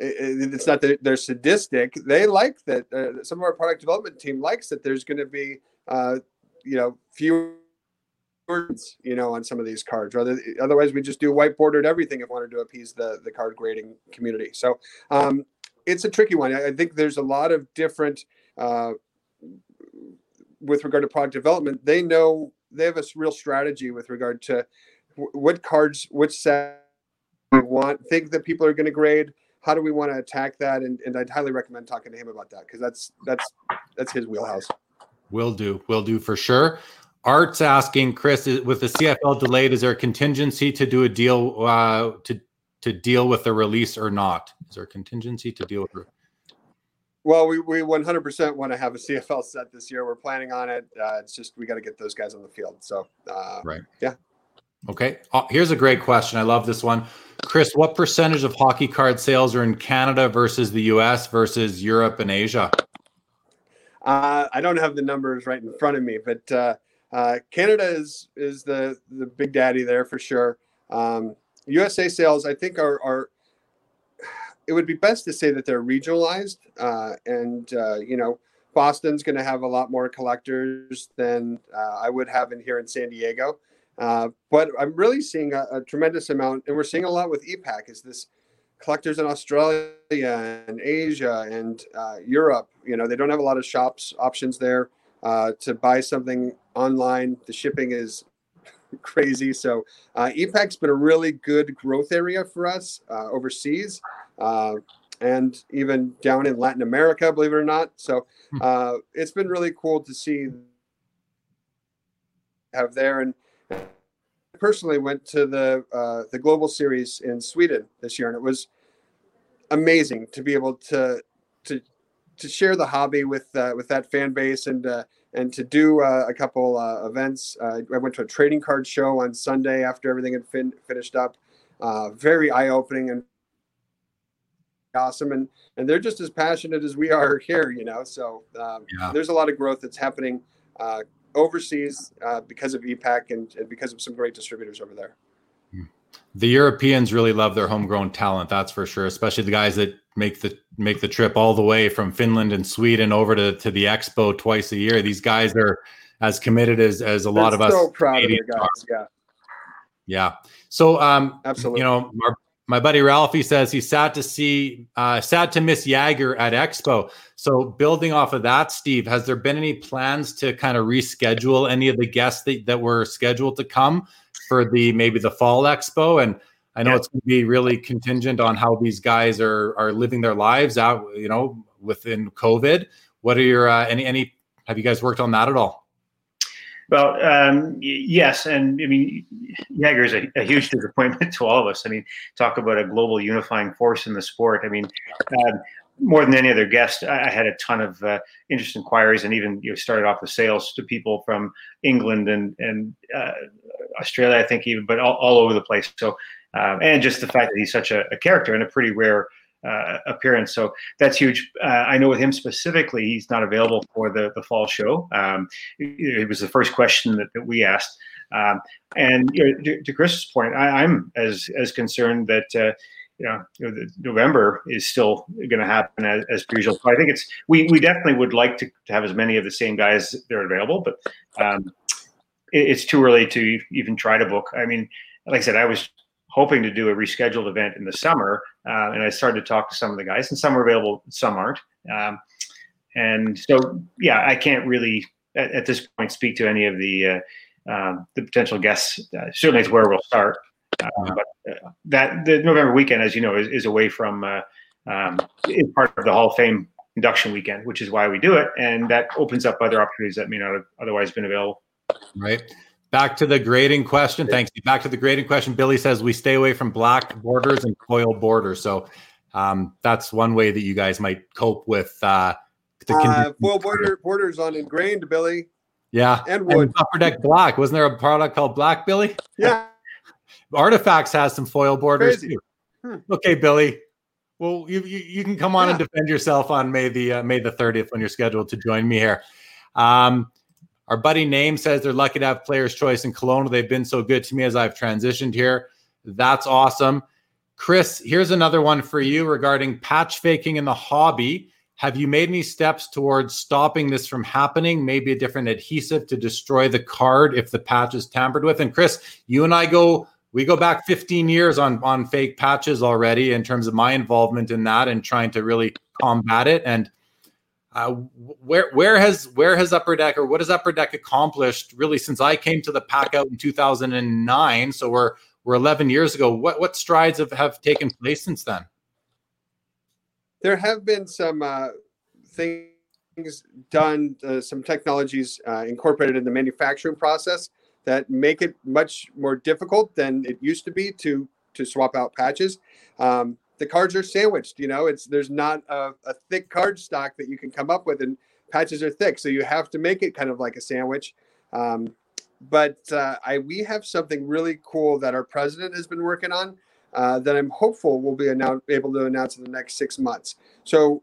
it's not that they're sadistic. They like that. Uh, some of our product development team likes that there's going to be, uh, you know, fewer words, you know, on some of these cards. Rather, otherwise, we just do white bordered everything if we wanted to appease the the card grading community. So um, it's a tricky one. I think there's a lot of different. Uh, with regard to product development, they know they have a real strategy with regard to what cards, which set we want, think that people are going to grade how do we want to attack that? And, and I'd highly recommend talking to him about that because that's that's that's his wheelhouse. Will do, will do for sure. Art's asking Chris, with the CFL delayed, is there a contingency to do a deal uh, to to deal with the release or not? Is there a contingency to deal with? Well, we, we 100% want to have a CFL set this year. We're planning on it. Uh, it's just we got to get those guys on the field. So, uh, right. Yeah. Okay. Uh, here's a great question. I love this one. Chris, what percentage of hockey card sales are in Canada versus the US versus Europe and Asia? Uh, I don't have the numbers right in front of me, but uh, Canada is is the the big daddy there for sure. Um, USA sales, I think, are are. It would be best to say that they're regionalized, uh, and uh, you know, Boston's going to have a lot more collectors than uh, I would have in here in San Diego. Uh, but I'm really seeing a, a, tremendous amount, and we're seeing a lot with e-Pack. Is this collectors in Australia and Asia and Europe? You know, they don't have a lot of shops options there to buy something online. The shipping is crazy. So uh, e-Pack's been a really good growth area for us uh, overseas. Uh, and even down in Latin America, believe it or not. So hmm. uh, it's been really cool to see have there. And personally went to the uh, the global series in Sweden this year, and it was amazing to be able to to to share the hobby with uh, with that fan base and uh, and to do uh, a couple uh, events. Uh, I went to a trading card show on Sunday after everything had fin- finished up. very eye opening and awesome, and and they're just as passionate as we are here, you know. So um, yeah. there's a lot of growth that's happening overseas uh, because of e-Pack and, and, because of some great distributors over there. The Europeans really love their homegrown talent, that's for sure. Especially the guys that make the make the trip all the way from Finland and Sweden over to, to the expo twice a year. These guys are as committed as as a They're lot of us. So proud of the guys, are. yeah. Yeah. So um absolutely you know our my buddy Ralphie says he's sad to see, uh, sad to miss Jagr at Expo. So, building off of that, Steve, has there been any plans to kind of reschedule any of the guests that, that were scheduled to come for the maybe the fall Expo? And I know yeah. it's going to be really contingent on how these guys are are living their lives out, you know, within COVID. What are your uh, any any? Have you guys worked on that at all? Well, um, yes, and I mean, Jagr is a, a, huge disappointment to all of us. I mean, talk about a global unifying force in the sport. I mean, uh, more than any other guest, I, had a ton of uh, interest inquiries, and even you know, started off with sales to people from England and and uh, Australia, I think, even, but all, all over the place. So, um, and just the fact that he's such a, a character and a pretty rare uh, appearance. So that's huge. Uh, I know with him specifically, he's not available for the, the fall show. Um, it, it, was the first question that, that we asked. Um, and you know, to, to, Chris's point, I, am as as concerned that uh, you know, know November is still going to happen as, as per usual. So I think it's we we definitely would like to, to have as many of the same guys that are available, but um, it, it's too early to even try to book. I mean, like I said, I was hoping to do a rescheduled event in the summer, uh, and I started to talk to some of the guys, and some are available, some aren't. Um, and so, yeah, I can't really at, at, this point speak to any of the uh, um, the potential guests. Uh, certainly, it's where we'll start. Uh, but uh, that the November weekend, as you know, is, is away from uh, um, is part of the Hall of Fame induction weekend, which is why we do it, and that opens up other opportunities that may not have otherwise been available. Right. Back to the grading question. Thanks. Back to the grading question. Billy says we stay away from black borders and foil borders. So um, that's one way that you guys might cope with uh, the uh, foil border borders on Engrained, Billy. Yeah, and wood. And upper deck black. Wasn't there a product called Black Billy? Yeah. Artifacts has some foil borders Crazy. too. Hmm. Okay, Billy. Well, you, you, you can come on yeah. and defend yourself on May the uh, May the 30th when you're scheduled to join me here. Um, our buddy Name says they're lucky to have Players Choice in Kelowna. They've been so good to me as I've transitioned here. That's awesome. Chris, here's another one for you regarding patch faking in the hobby. Have you made any steps towards stopping this from happening? Maybe a different adhesive to destroy the card if the patch is tampered with? And Chris, you and I go we go back 15 years on on fake patches already in terms of my involvement in that and trying to really combat it. And uh, where where has where has upper deck or what has upper deck accomplished really since i came to the pack out in 2009 so we're we're 11 years ago. What what strides have, have taken place since then? There have been some uh, things done uh, some technologies uh, incorporated in the manufacturing process that make it much more difficult than it used to be to to swap out patches. Um, the cards are sandwiched. You know, it's there's not a, a, thick card stock that you can come up with, and patches are thick, so you have to make it kind of like a sandwich. Um, but uh, I we have something really cool that our president has been working on uh, that I'm hopeful we'll be announce, able to announce in the next six months. So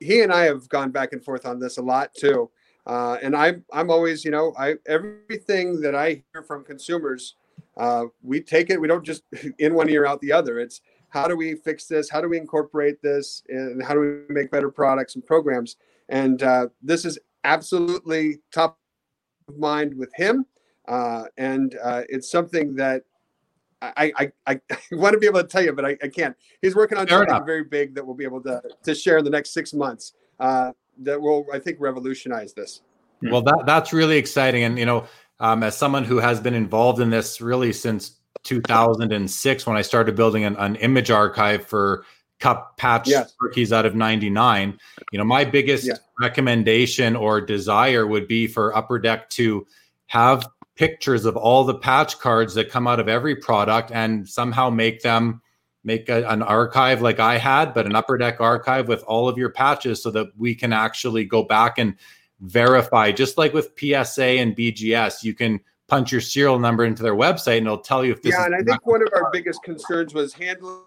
he and I have gone back and forth on this a lot too. Uh, and I'm I'm always, you know, I everything that I hear from consumers, uh, we take it. We don't just in one ear out the other. It's how do we fix this? How do we incorporate this? And how do we make better products and programs? And uh, this is absolutely top of mind with him. Uh, and uh, it's something that I, I, I, I, want to be able to tell you, but I, I can't. He's working on Fair something enough. very big that we'll be able to, to share in the next six months. That will I think revolutionize this. Hmm. Well, that that's really exciting, and you know, um, as someone who has been involved in this really since 2006, when I started building an, an image archive for Cup patch yes. rookies out of 99, you know, my biggest recommendation or desire would be for Upper Deck to have pictures of all the patch cards that come out of every product and somehow make them make a, an archive like I had, but an upper deck archive with all of your patches so that we can actually go back and verify, just like with PSA and BGS, you can punch your serial number into their website and it'll tell you if this yeah, and I think one of our biggest concerns was handling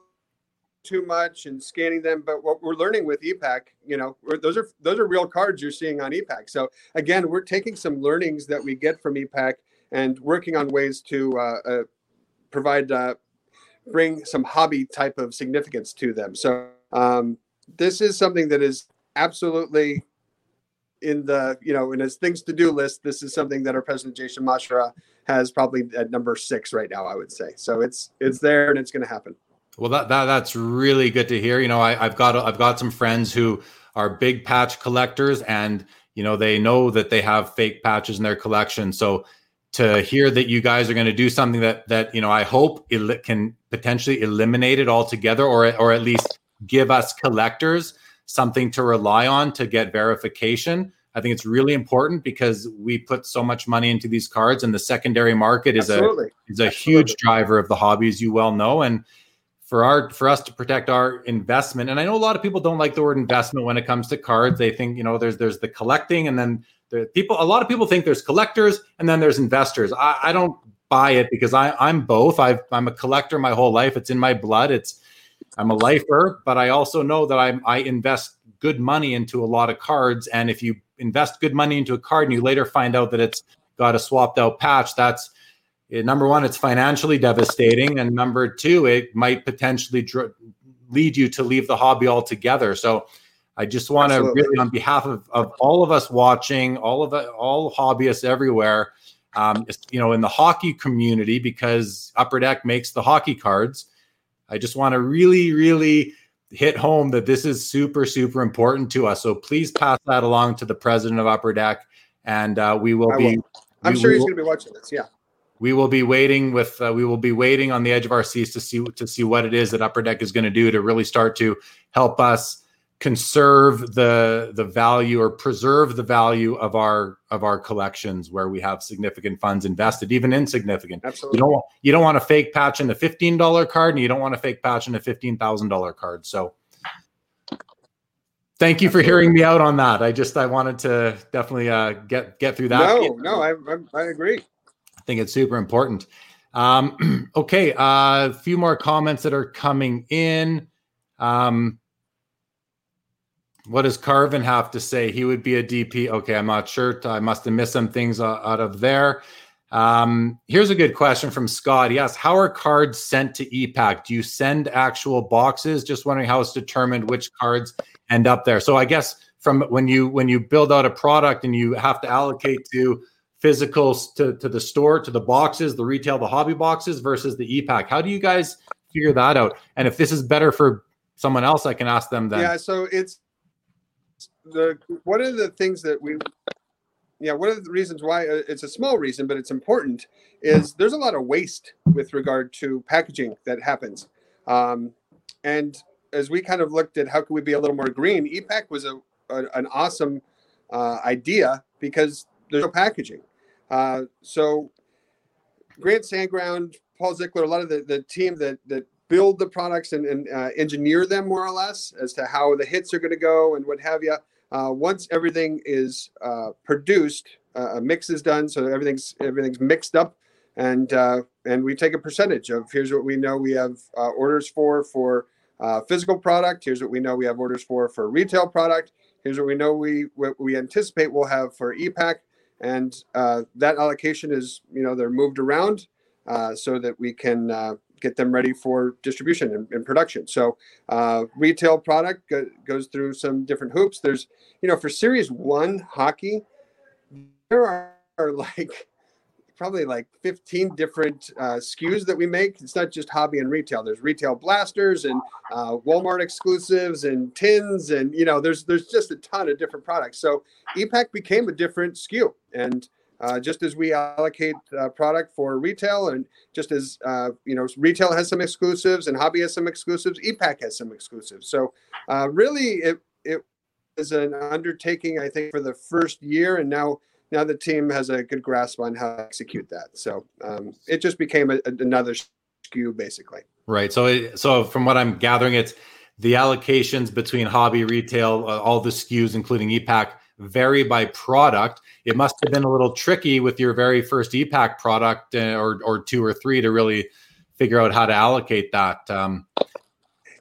too much and scanning them. But what we're learning with ePack, you know, those are those are real cards you're seeing on ePack. So again, we're taking some learnings that we get from ePack and working on ways to uh, uh, provide uh, bring some hobby type of significance to them. So um, this is something that is absolutely in the you know in his things to do list. This is something that our president Jason Masherah has probably at number six right now. I would say so. It's it's there and it's going to happen. Well, that, that that's really good to hear. You know, I, I've got I've got some friends who are big patch collectors, and you know they know that they have fake patches in their collection. So to hear that you guys are going to do something that that you know I hope it can potentially eliminate it altogether, or or at least give us collectors something to rely on to get verification. I think it's really important because we put so much money into these cards, and the secondary market is Absolutely. a is a Absolutely. huge driver of the hobby, as you well know. And for our for us to protect our investment, and I know a lot of people don't like the word investment when it comes to cards. They think you know there's there's the collecting, and then the people a lot of people think there's collectors and then there's investors. I, I don't buy it because I, i'm both. I i'm a collector my whole life. It's in my blood. It's i'm a lifer but i also know that i'm i invest good money into a lot of cards. And if you invest good money into a card and you later find out that it's got a swapped out patch that's eh, number one it's financially devastating. And number two it might potentially dr- lead you to leave the hobby altogether. So I just want to really, on behalf of, of all of us watching, all of all hobbyists everywhere, um, you know, in the hockey community, because Upper Deck makes the hockey cards. I just want to really, really hit home that this is super, super important to us. So please pass that along to the president of Upper Deck, and uh, we will be. I'm sure he's going to be watching this. Yeah. We will be waiting with. Uh, we will be waiting on the edge of our seats to see to see what it is that Upper Deck is going to do to really start to help us conserve the the value or preserve the value of our of our collections where we have significant funds invested even insignificant. Absolutely. you don't you don't want a fake patch in a $15 card and you don't want a fake patch in a $15000 card. So thank you for hearing me out on that. I just i wanted to definitely uh, get get through that. No no i i, I agree. I think it's super important. Um, okay uh, a few more comments that are coming in. Um, What does Carvin have to say? He would be a DP. Okay, I'm not sure. I must have missed some things out of there. Um, here's a good question from Scott. Asks, How are cards sent to e-Pack? Do you send actual boxes? Just wondering how it's determined which cards end up there. So I guess from when you when you build out a product and you have to allocate to physicals to, to the store, to the boxes, the retail, the hobby boxes versus the e-Pack. How do you guys figure that out? And if this is better for someone else, I can ask them then. Yeah, so it's the one of the things that we yeah one of the reasons why uh, it's a small reason but it's important is there's a lot of waste with regard to packaging that happens. Um, and as we kind of looked at how can we be a little more green e-Pack was a, a an awesome uh, idea because there's no packaging. Uh, so grant sandground paul zickler a lot of the, the team that that build the products and, and uh, engineer them more or less as to how the hits are going to go and what have you uh, once everything is uh, produced, uh, a mix is done, so everything's everything's mixed up, and uh, and we take a percentage of here's what we know we have uh, orders for for physical product. Here's what we know we have orders for for retail product. Here's what we know we what we anticipate we'll have for e-Pack, and that allocation is you know they're moved around so that we can get them ready for distribution and, and production. So uh, retail product go, goes through some different hoops. There's, you know, for Series One hockey, there are, are like probably like 15 different uh, SKUs that we make. It's not just hobby and retail. There's retail blasters and uh, Walmart exclusives and tins, and you know, there's there's just a ton of different products. So e-Pack became a different SKU, and uh, just as we allocate uh, product for retail, and just as uh, you know, retail has some exclusives and hobby has some exclusives, e-Pack has some exclusives. So uh, really, it it is an undertaking, I think, for the first year, and now now the team has a good grasp on how to execute that. So um, it just became a, a, another SKU, basically. Right. So it, so from what I'm gathering, it's the allocations between hobby, retail, uh, all the SKUs, including e-Pack vary by product. It must have been a little tricky with your very first e-Pack product uh, or, or two or three to really figure out how to allocate that. Um, okay.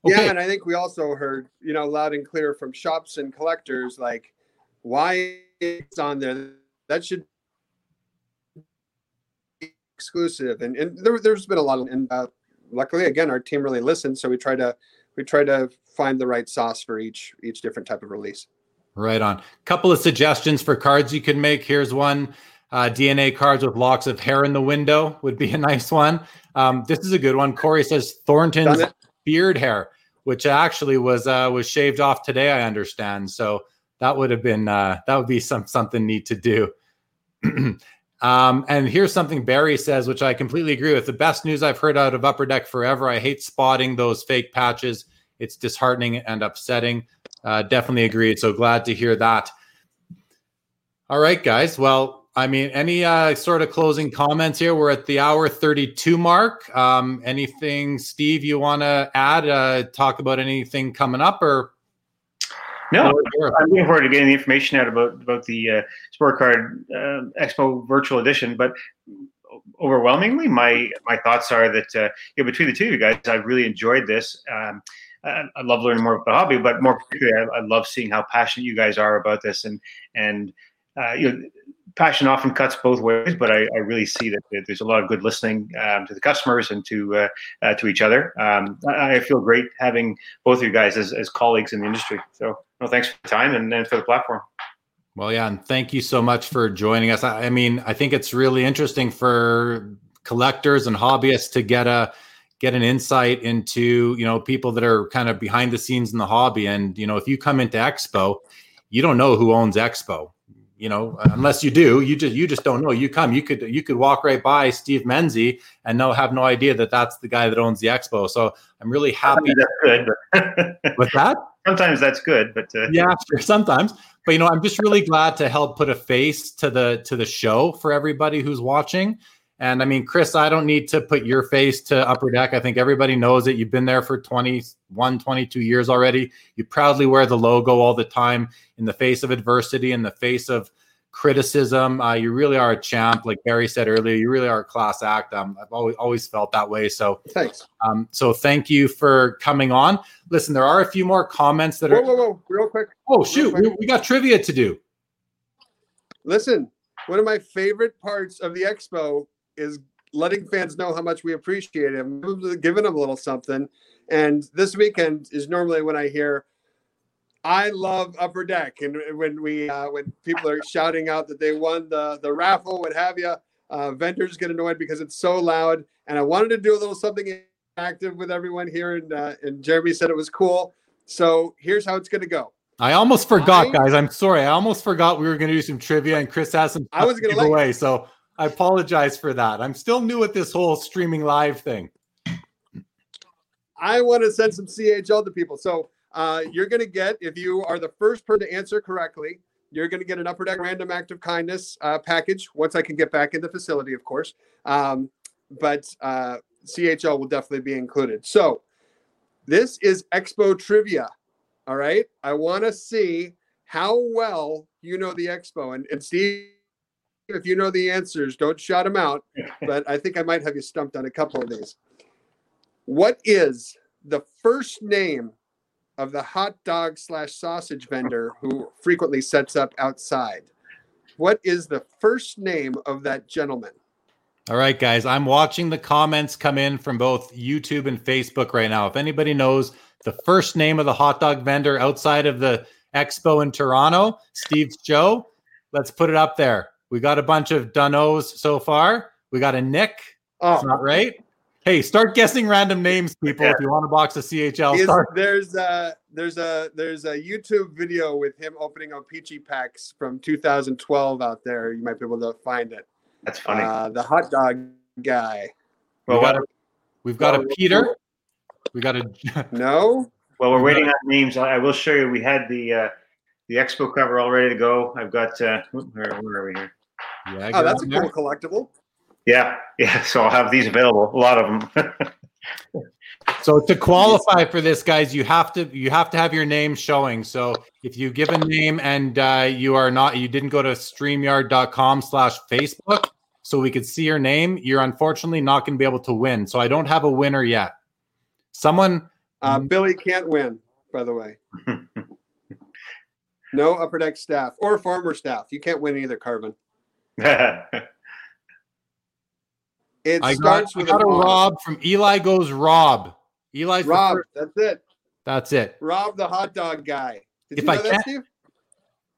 Yeah, and I think we also heard, you know, loud and clear from shops and collectors, like why it's on there. That should be exclusive. And, and there, has been a lot of, and uh, luckily, again, our team really listened. So we try to, we try to find the right sauce for each, each different type of release. Right on. Couple of suggestions for cards you can make. Here's one. Uh, DNA cards with locks of hair in the window would be a nice one. Um, this is a good one. Corey says Thornton's beard hair, which actually was uh, was shaved off today. I understand. So that would have been uh, that would be some something neat to do. um, and here's something Barry says, which I completely agree with. The best news I've heard out of Upper Deck forever. I hate spotting those fake patches. It's disheartening and upsetting. Uh, definitely agreed. So glad to hear that. All right, guys. Well, I mean, any uh, sort of closing comments here? We're at the hour 32 mark. Um, anything, Steve, you want to add? Uh, talk about anything coming up or? No, I'm looking forward to getting the information out about about the uh, Sport Card uh, Expo Virtual Edition. But overwhelmingly, my my thoughts are that uh, you know, between the two of you guys, I've really enjoyed this. Um, I, love learning more about the hobby, but more particularly, I, I, love seeing how passionate you guys are about this. And and uh, you know, passion often cuts both ways, but I, I really see that, there's a lot of good listening um, to the customers and to uh, uh, to each other. Um, I, I, feel great having both of you guys as, as colleagues in the industry. So, well, thanks for the time and, and for the platform. Well, yeah, and thank you so much for joining us. I, I mean, I think it's really interesting for collectors and hobbyists to get a get an insight into you know people that are kind of behind the scenes in the hobby. And you know if you come into expo you don't know who owns expo you know unless you do you just you just don't know. You come you could you could walk right by steve menzie and no have no idea that that's the guy that owns the expo. So i'm really happy that's good with that? Sometimes that's good but uh, yeah sure, sometimes. But you know i'm just really glad to help put a face to the to the show for everybody who's watching and I mean, Chris, I don't need to put your face to Upper Deck. I think everybody knows it. You've been there for 21, 22 years already. You proudly wear the logo all the time in the face of adversity, in the face of criticism. Uh, you really are a champ, like Barry said earlier. You really are a class act. Um, I've always always felt that way. So Thanks. um, so thank you for coming on. Listen, there are a few more comments that Whoa, are. whoa, whoa! Real quick. Oh shoot, we, we got trivia to do. Listen, one of my favorite parts of the expo is letting fans know how much we appreciate them, giving them a little something. And this weekend is normally when I hear, "I love Upper Deck," and when we uh, when people are shouting out that they won the the raffle, what have you, uh, vendors get annoyed because it's so loud. And I wanted to do a little something active with everyone here, and uh, and Jeremy said it was cool. So here's how it's going to go. I almost forgot, I- guys. I'm sorry. I almost forgot we were going to do some trivia, and Chris has some. I was gonna give away, so I apologize for that. I'm still new at this whole streaming live thing. I want to send some CHL to people. So uh, you're going to get, if you are the first person to answer correctly, you're going to get an Upper Deck Random Act of Kindness uh, package once I can get back in the facility, of course. Um, but uh, CHL will definitely be included. So this is Expo Trivia. All right. I want to see how well you know the Expo. And, and Steve, if you know the answers, don't shout them out. But I think I might have you stumped on a couple of these. What is the first name of the hot dog slash sausage vendor who frequently sets up outside? What is the first name of that gentleman? All right, guys. I'm watching the comments come in from both YouTube and Facebook right now. If anybody knows the first name of the hot dog vendor outside of the expo in Toronto, Steve's Joe, let's put it up there. We got a bunch of Dunnos so far. We got a Nick. Oh, It's not right. Hey, start guessing random names, people. If you want a box of CHL, is- start. there's a there's a there's a YouTube video with him opening up peachy packs from 2012 out there. You might be able to find it. That's funny. Uh, the hot dog guy. we got a, we've got a Peter. We got a No, Well, we're waiting on names, I I will show you. We had the uh, the expo cover all ready to go. I've got uh, where, where are we here? Yeah. oh, that's a there. cool collectible. Yeah, yeah. So I'll have these available. A lot of them. So to qualify for this, guys, you have to you have to have your name showing. So if you give a name and uh, you are not you didn't go to streamyard.com slash Facebook so we could see your name, you're unfortunately not going to be able to win. So I don't have a winner yet. Someone Uh. Billy can't win, by the way. No upper deck staff or farmer staff. You can't win either, Carvin. It I got, starts I with got a R. Rob from Eli goes Rob. Eli's Rob, that's it. that's it. Rob, the hot dog guy. Did If you I that, Steve?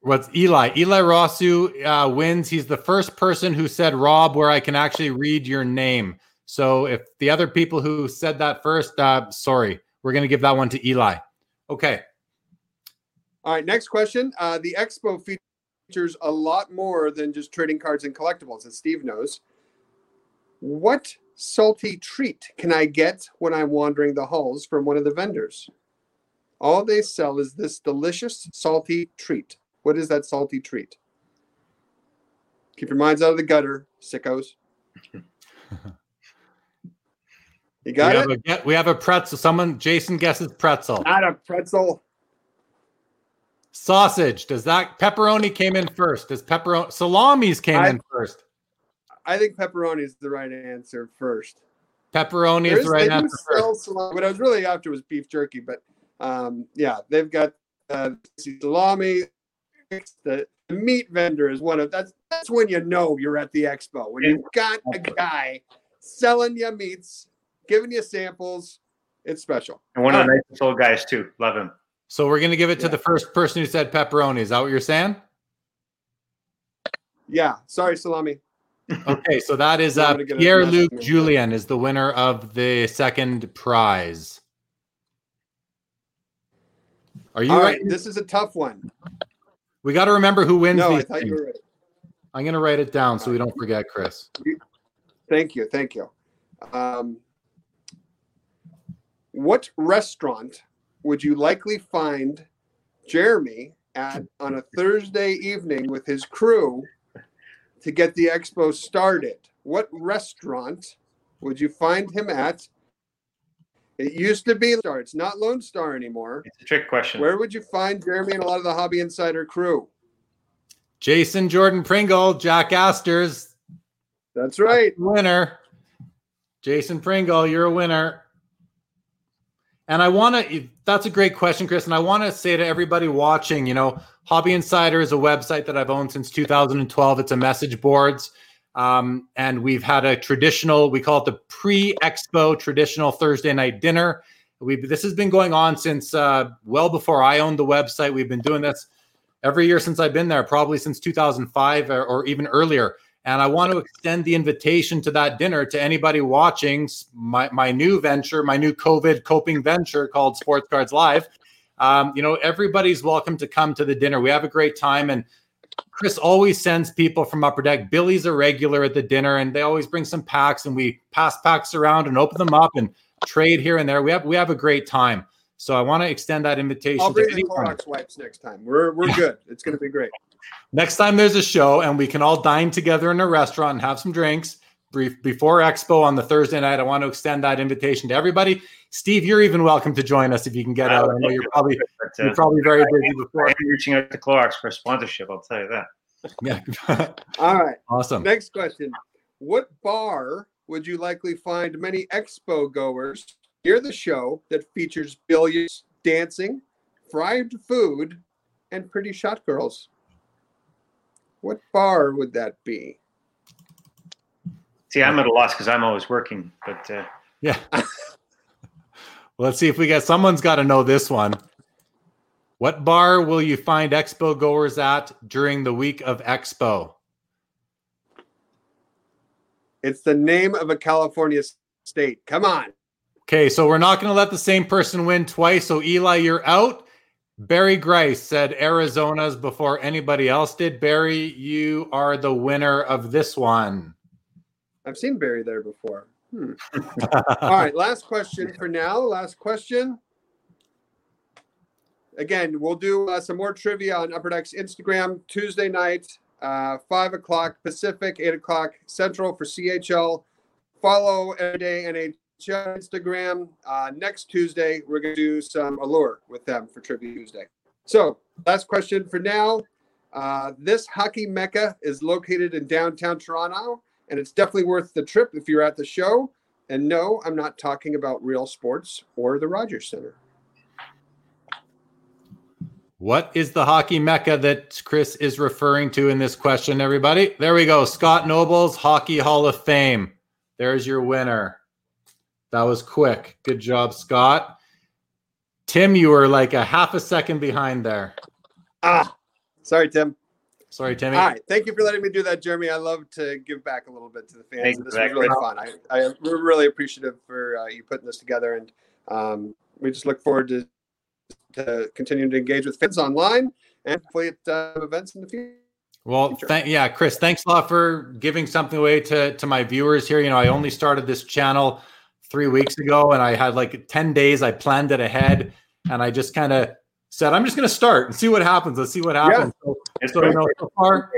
What's Eli? Eli Rosu uh, wins. He's the first person who said Rob, where I can actually read your name. So if the other people who said that first, uh, sorry, we're going to give that one to Eli. Okay. All right, next question. Uh, the expo features a lot more than just trading cards and collectibles, as Steve knows. What salty treat can I get when I'm wandering the halls from one of the vendors? All they sell is this delicious salty treat. What is that salty treat? Keep your minds out of the gutter, sickos. You We got have, it? a, we have a pretzel. Someone, Jason guesses pretzel. Not a pretzel. Sausage. Does that pepperoni came in first? Does pepperoni salamis came I- in first? I think pepperoni is the right answer first. Pepperoni There is the right they do answer first. salami. What I was really after was beef jerky, but um, yeah, they've got uh, salami. The, the meat vendor is one of that's that's when you know you're at the expo when you've got a guy selling you meats, giving you samples. It's special. and one of the nicest old guys too. Love him. So we're going to give it to the first person who said pepperoni. Is that what you're saying? Yeah, sorry, salami. Okay, so that is uh, gonna get a Pierre Luc. Julien is the winner of the second prize. Are you All right? right, this is a tough one. We got to remember who wins No, I thought you were right. I'm going to write it down so we don't forget, Chris. Thank you. Thank you. Um, what restaurant would you likely find Jeremy at on a Thursday evening with his crew to get the expo started? What restaurant would you find him at? It used to be Star. It's not Lone Star anymore. It's a trick question. Where would you find Jeremy and a lot of the Hobby Insider crew? Jason Jordan Pringle, Jack Astor's. That's right. Winner. Jason Pringle, you're a winner. And I want to, that's a great question, Chris. And I want to say to everybody watching, you know, Hobby Insider is a website that I've owned since 2012. It's a message boards. Um, and we've had a traditional, we call it the pre expo traditional Thursday night dinner. We this has been going on since uh, well before I owned the website. We've been doing this every year since I've been there, probably since 2005 or, or even earlier. And I want to extend the invitation to that dinner to anybody watching my, my new venture, my new COVID coping venture called Sports Cards Live. Um, you know, everybody's welcome to come to the dinner. We have a great time. And Chris always sends people from Upper Deck. Billy's a regular at the dinner, and they always bring some packs, and we pass packs around and open them up and trade here and there. We have we have a great time. So I want to extend that invitation. I'll bring the Clorox wipes next time. We're we're good. It's going to be great. Next time there's a show and we can all dine together in a restaurant and have some drinks brief before Expo on the Thursday night. I want to extend that invitation to everybody. Steve, you're even welcome to join us if you can get out. I know you're probably but, uh, you're probably very busy before. I'm reaching out to Clorox for a sponsorship. I'll tell you that. Yeah. all right. Awesome. Next question: What bar would you likely find many Expo goers near the show that features billiards, dancing, fried food, and pretty shot girls? What bar would that be? See, I'm at a loss because I'm always working, but uh... yeah. well, let's see if we get someone's got to know this one. What bar will you find expo goers at during the week of expo? It's the name of a California state. Come on. Okay, so we're not going to let the same person win twice. So Eli, you're out. Barry Grice said Arizona's before anybody else did. Barry, you are the winner of this one. I've seen Barry there before. Hmm. All right, last question for now. Last question. Again, we'll do uh, some more trivia on Upper Deck's Instagram Tuesday night, uh, 5 o'clock Pacific, 8 o'clock Central for CHL. Follow everyday Instagram. Uh, next Tuesday, we're going to do some Allure with them for Trivia Tuesday. So, last question for now. Uh, this hockey mecca is located in downtown Toronto, and it's definitely worth the trip if you're at the show. And no, I'm not talking about real sports or the Rogers Center. What is the hockey mecca that Chris is referring to in this question, everybody? There we go. Scott Noble's Hockey Hall of Fame. There's your winner. That was quick. Good job, Scott. Tim, you were like a half a second behind there. Ah, sorry, Tim. Sorry, Timmy. All right. Thank you for letting me do that, Jeremy. I love to give back a little bit to the fans. Thanks, This was really fun. I, I, we're really appreciative for uh, you putting this together. And um, we just look forward to, to continuing to engage with fans online and hopefully at uh, events in the future. Well, th- yeah, Chris, thanks a lot for giving something away to, to my viewers here. You know, I only started this channel three weeks ago and I had like 10 days. I planned it ahead and I just kind of said, I'm just going to start and see what happens. Let's see what happens. Yeah. So, so, you know, so far,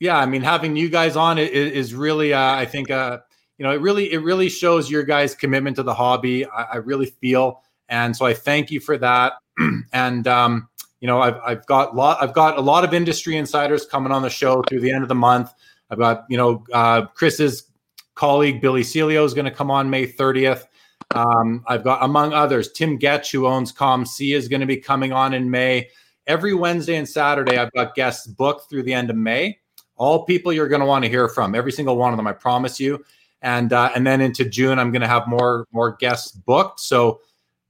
yeah, I mean, having you guys on it is really, uh, I think, uh, you know, it really, it really shows your guys' commitment to the hobby. I, I really feel, and so I thank you for that. and um, you know, I've, I've got lot, I've got a lot of industry insiders coming on the show through the end of the month. I've got, you know, uh, Chris's colleague Billy Celio is going to come on May 30th. Um, I've got, among others, Tim Getsch, who owns COMC, is going to be coming on in May. Every Wednesday and Saturday, I've got guests booked through the end of May. All people you're going to want to hear from, every single one of them, I promise you. And uh, and then into June, I'm going to have more more guests booked. So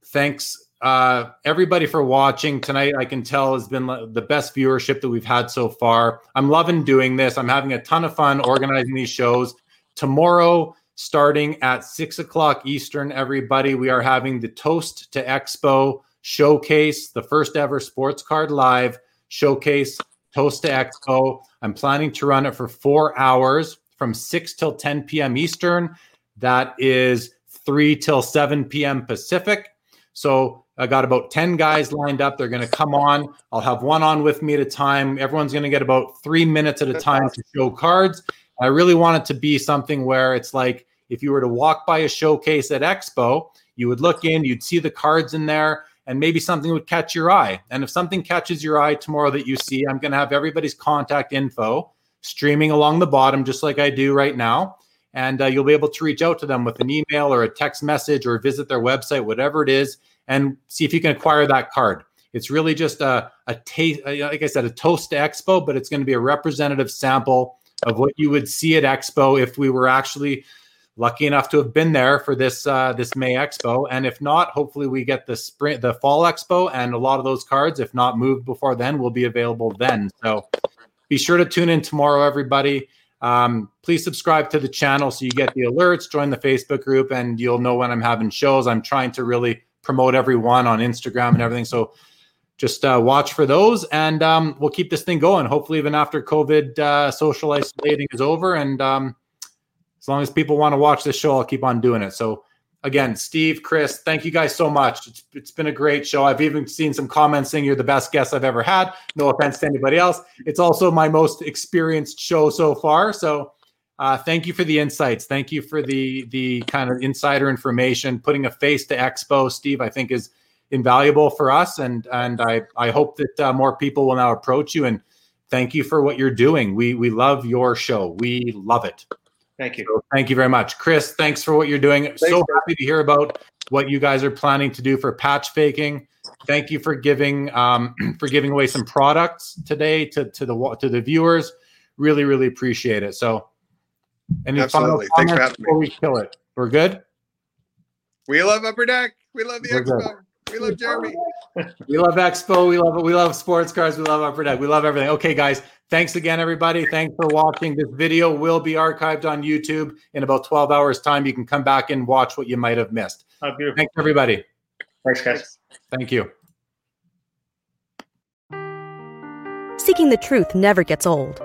thanks uh, everybody for watching tonight. I can tell has been the best viewership that we've had so far. I'm loving doing this. I'm having a ton of fun organizing these shows. Tomorrow, starting at six o'clock Eastern, everybody, we are having the Toast to Expo showcase, the first ever sports card live showcase, Toast to Expo. I'm planning to run it for four hours from 6 till 10 p.m. Eastern. That is 3 till 7 p.m. Pacific. So I got about 10 guys lined up. They're going to come on. I'll have one on with me at a time. Everyone's going to get about three minutes at a time to show cards. I really want it to be something where it's like if you were to walk by a showcase at Expo, you would look in, you'd see the cards in there, and maybe something would catch your eye. And if something catches your eye tomorrow that you see, I'm going to have everybody's contact info streaming along the bottom, just like I do right now. And uh, you'll be able to reach out to them with an email or a text message or visit their website, whatever it is, and see if you can acquire that card. It's really just a, a taste, like I said, a toast to Expo, but it's going to be a representative sample of what you would see at Expo if we were actually lucky enough to have been there for this uh, this May Expo. And if not, hopefully we get the spring, the Fall Expo, and a lot of those cards, if not moved before then, will be available then. So be sure to tune in tomorrow, everybody. Um, please subscribe to the channel so you get the alerts. Join the Facebook group, and you'll know when I'm having shows. I'm trying to really promote everyone on Instagram and everything. So just uh, watch for those, and um, we'll keep this thing going. Hopefully, even after COVID uh, social isolating is over, and um, as long as people want to watch this show, I'll keep on doing it. So again, Steve, Chris, thank you guys so much. It's, it's been a great show. I've even seen some comments saying you're the best guest I've ever had. No offense to anybody else. It's also my most experienced show so far. So uh, thank you for the insights. Thank you for the the kind of insider information. Putting a face to Expo, Steve, I think is invaluable for us, and and I I hope that uh, more people will now approach you and thank you for what you're doing. We we love your show. We love it. Thank you. So thank you very much. Chris, thanks for what you're doing. Thanks, so happy to hear about what you guys are planning to do for patch faking. Thank you for giving um, for giving away some products today to, to the to the viewers. Really, really appreciate it. So any Absolutely. Thanks for having before me. we kill it. We're good? We love Upper Deck. We love the Expo. Good. We love Jeremy. we love Expo. We love it. We love sports cars. We love Upper Deck. We love everything. Okay, guys. Thanks again, everybody. Thanks for watching. This video will be archived on YouTube in about 12 hours' time. You can come back and watch what you might have missed. Oh, Thanks, everybody. Thanks, guys. Thank you. Seeking the truth never gets old.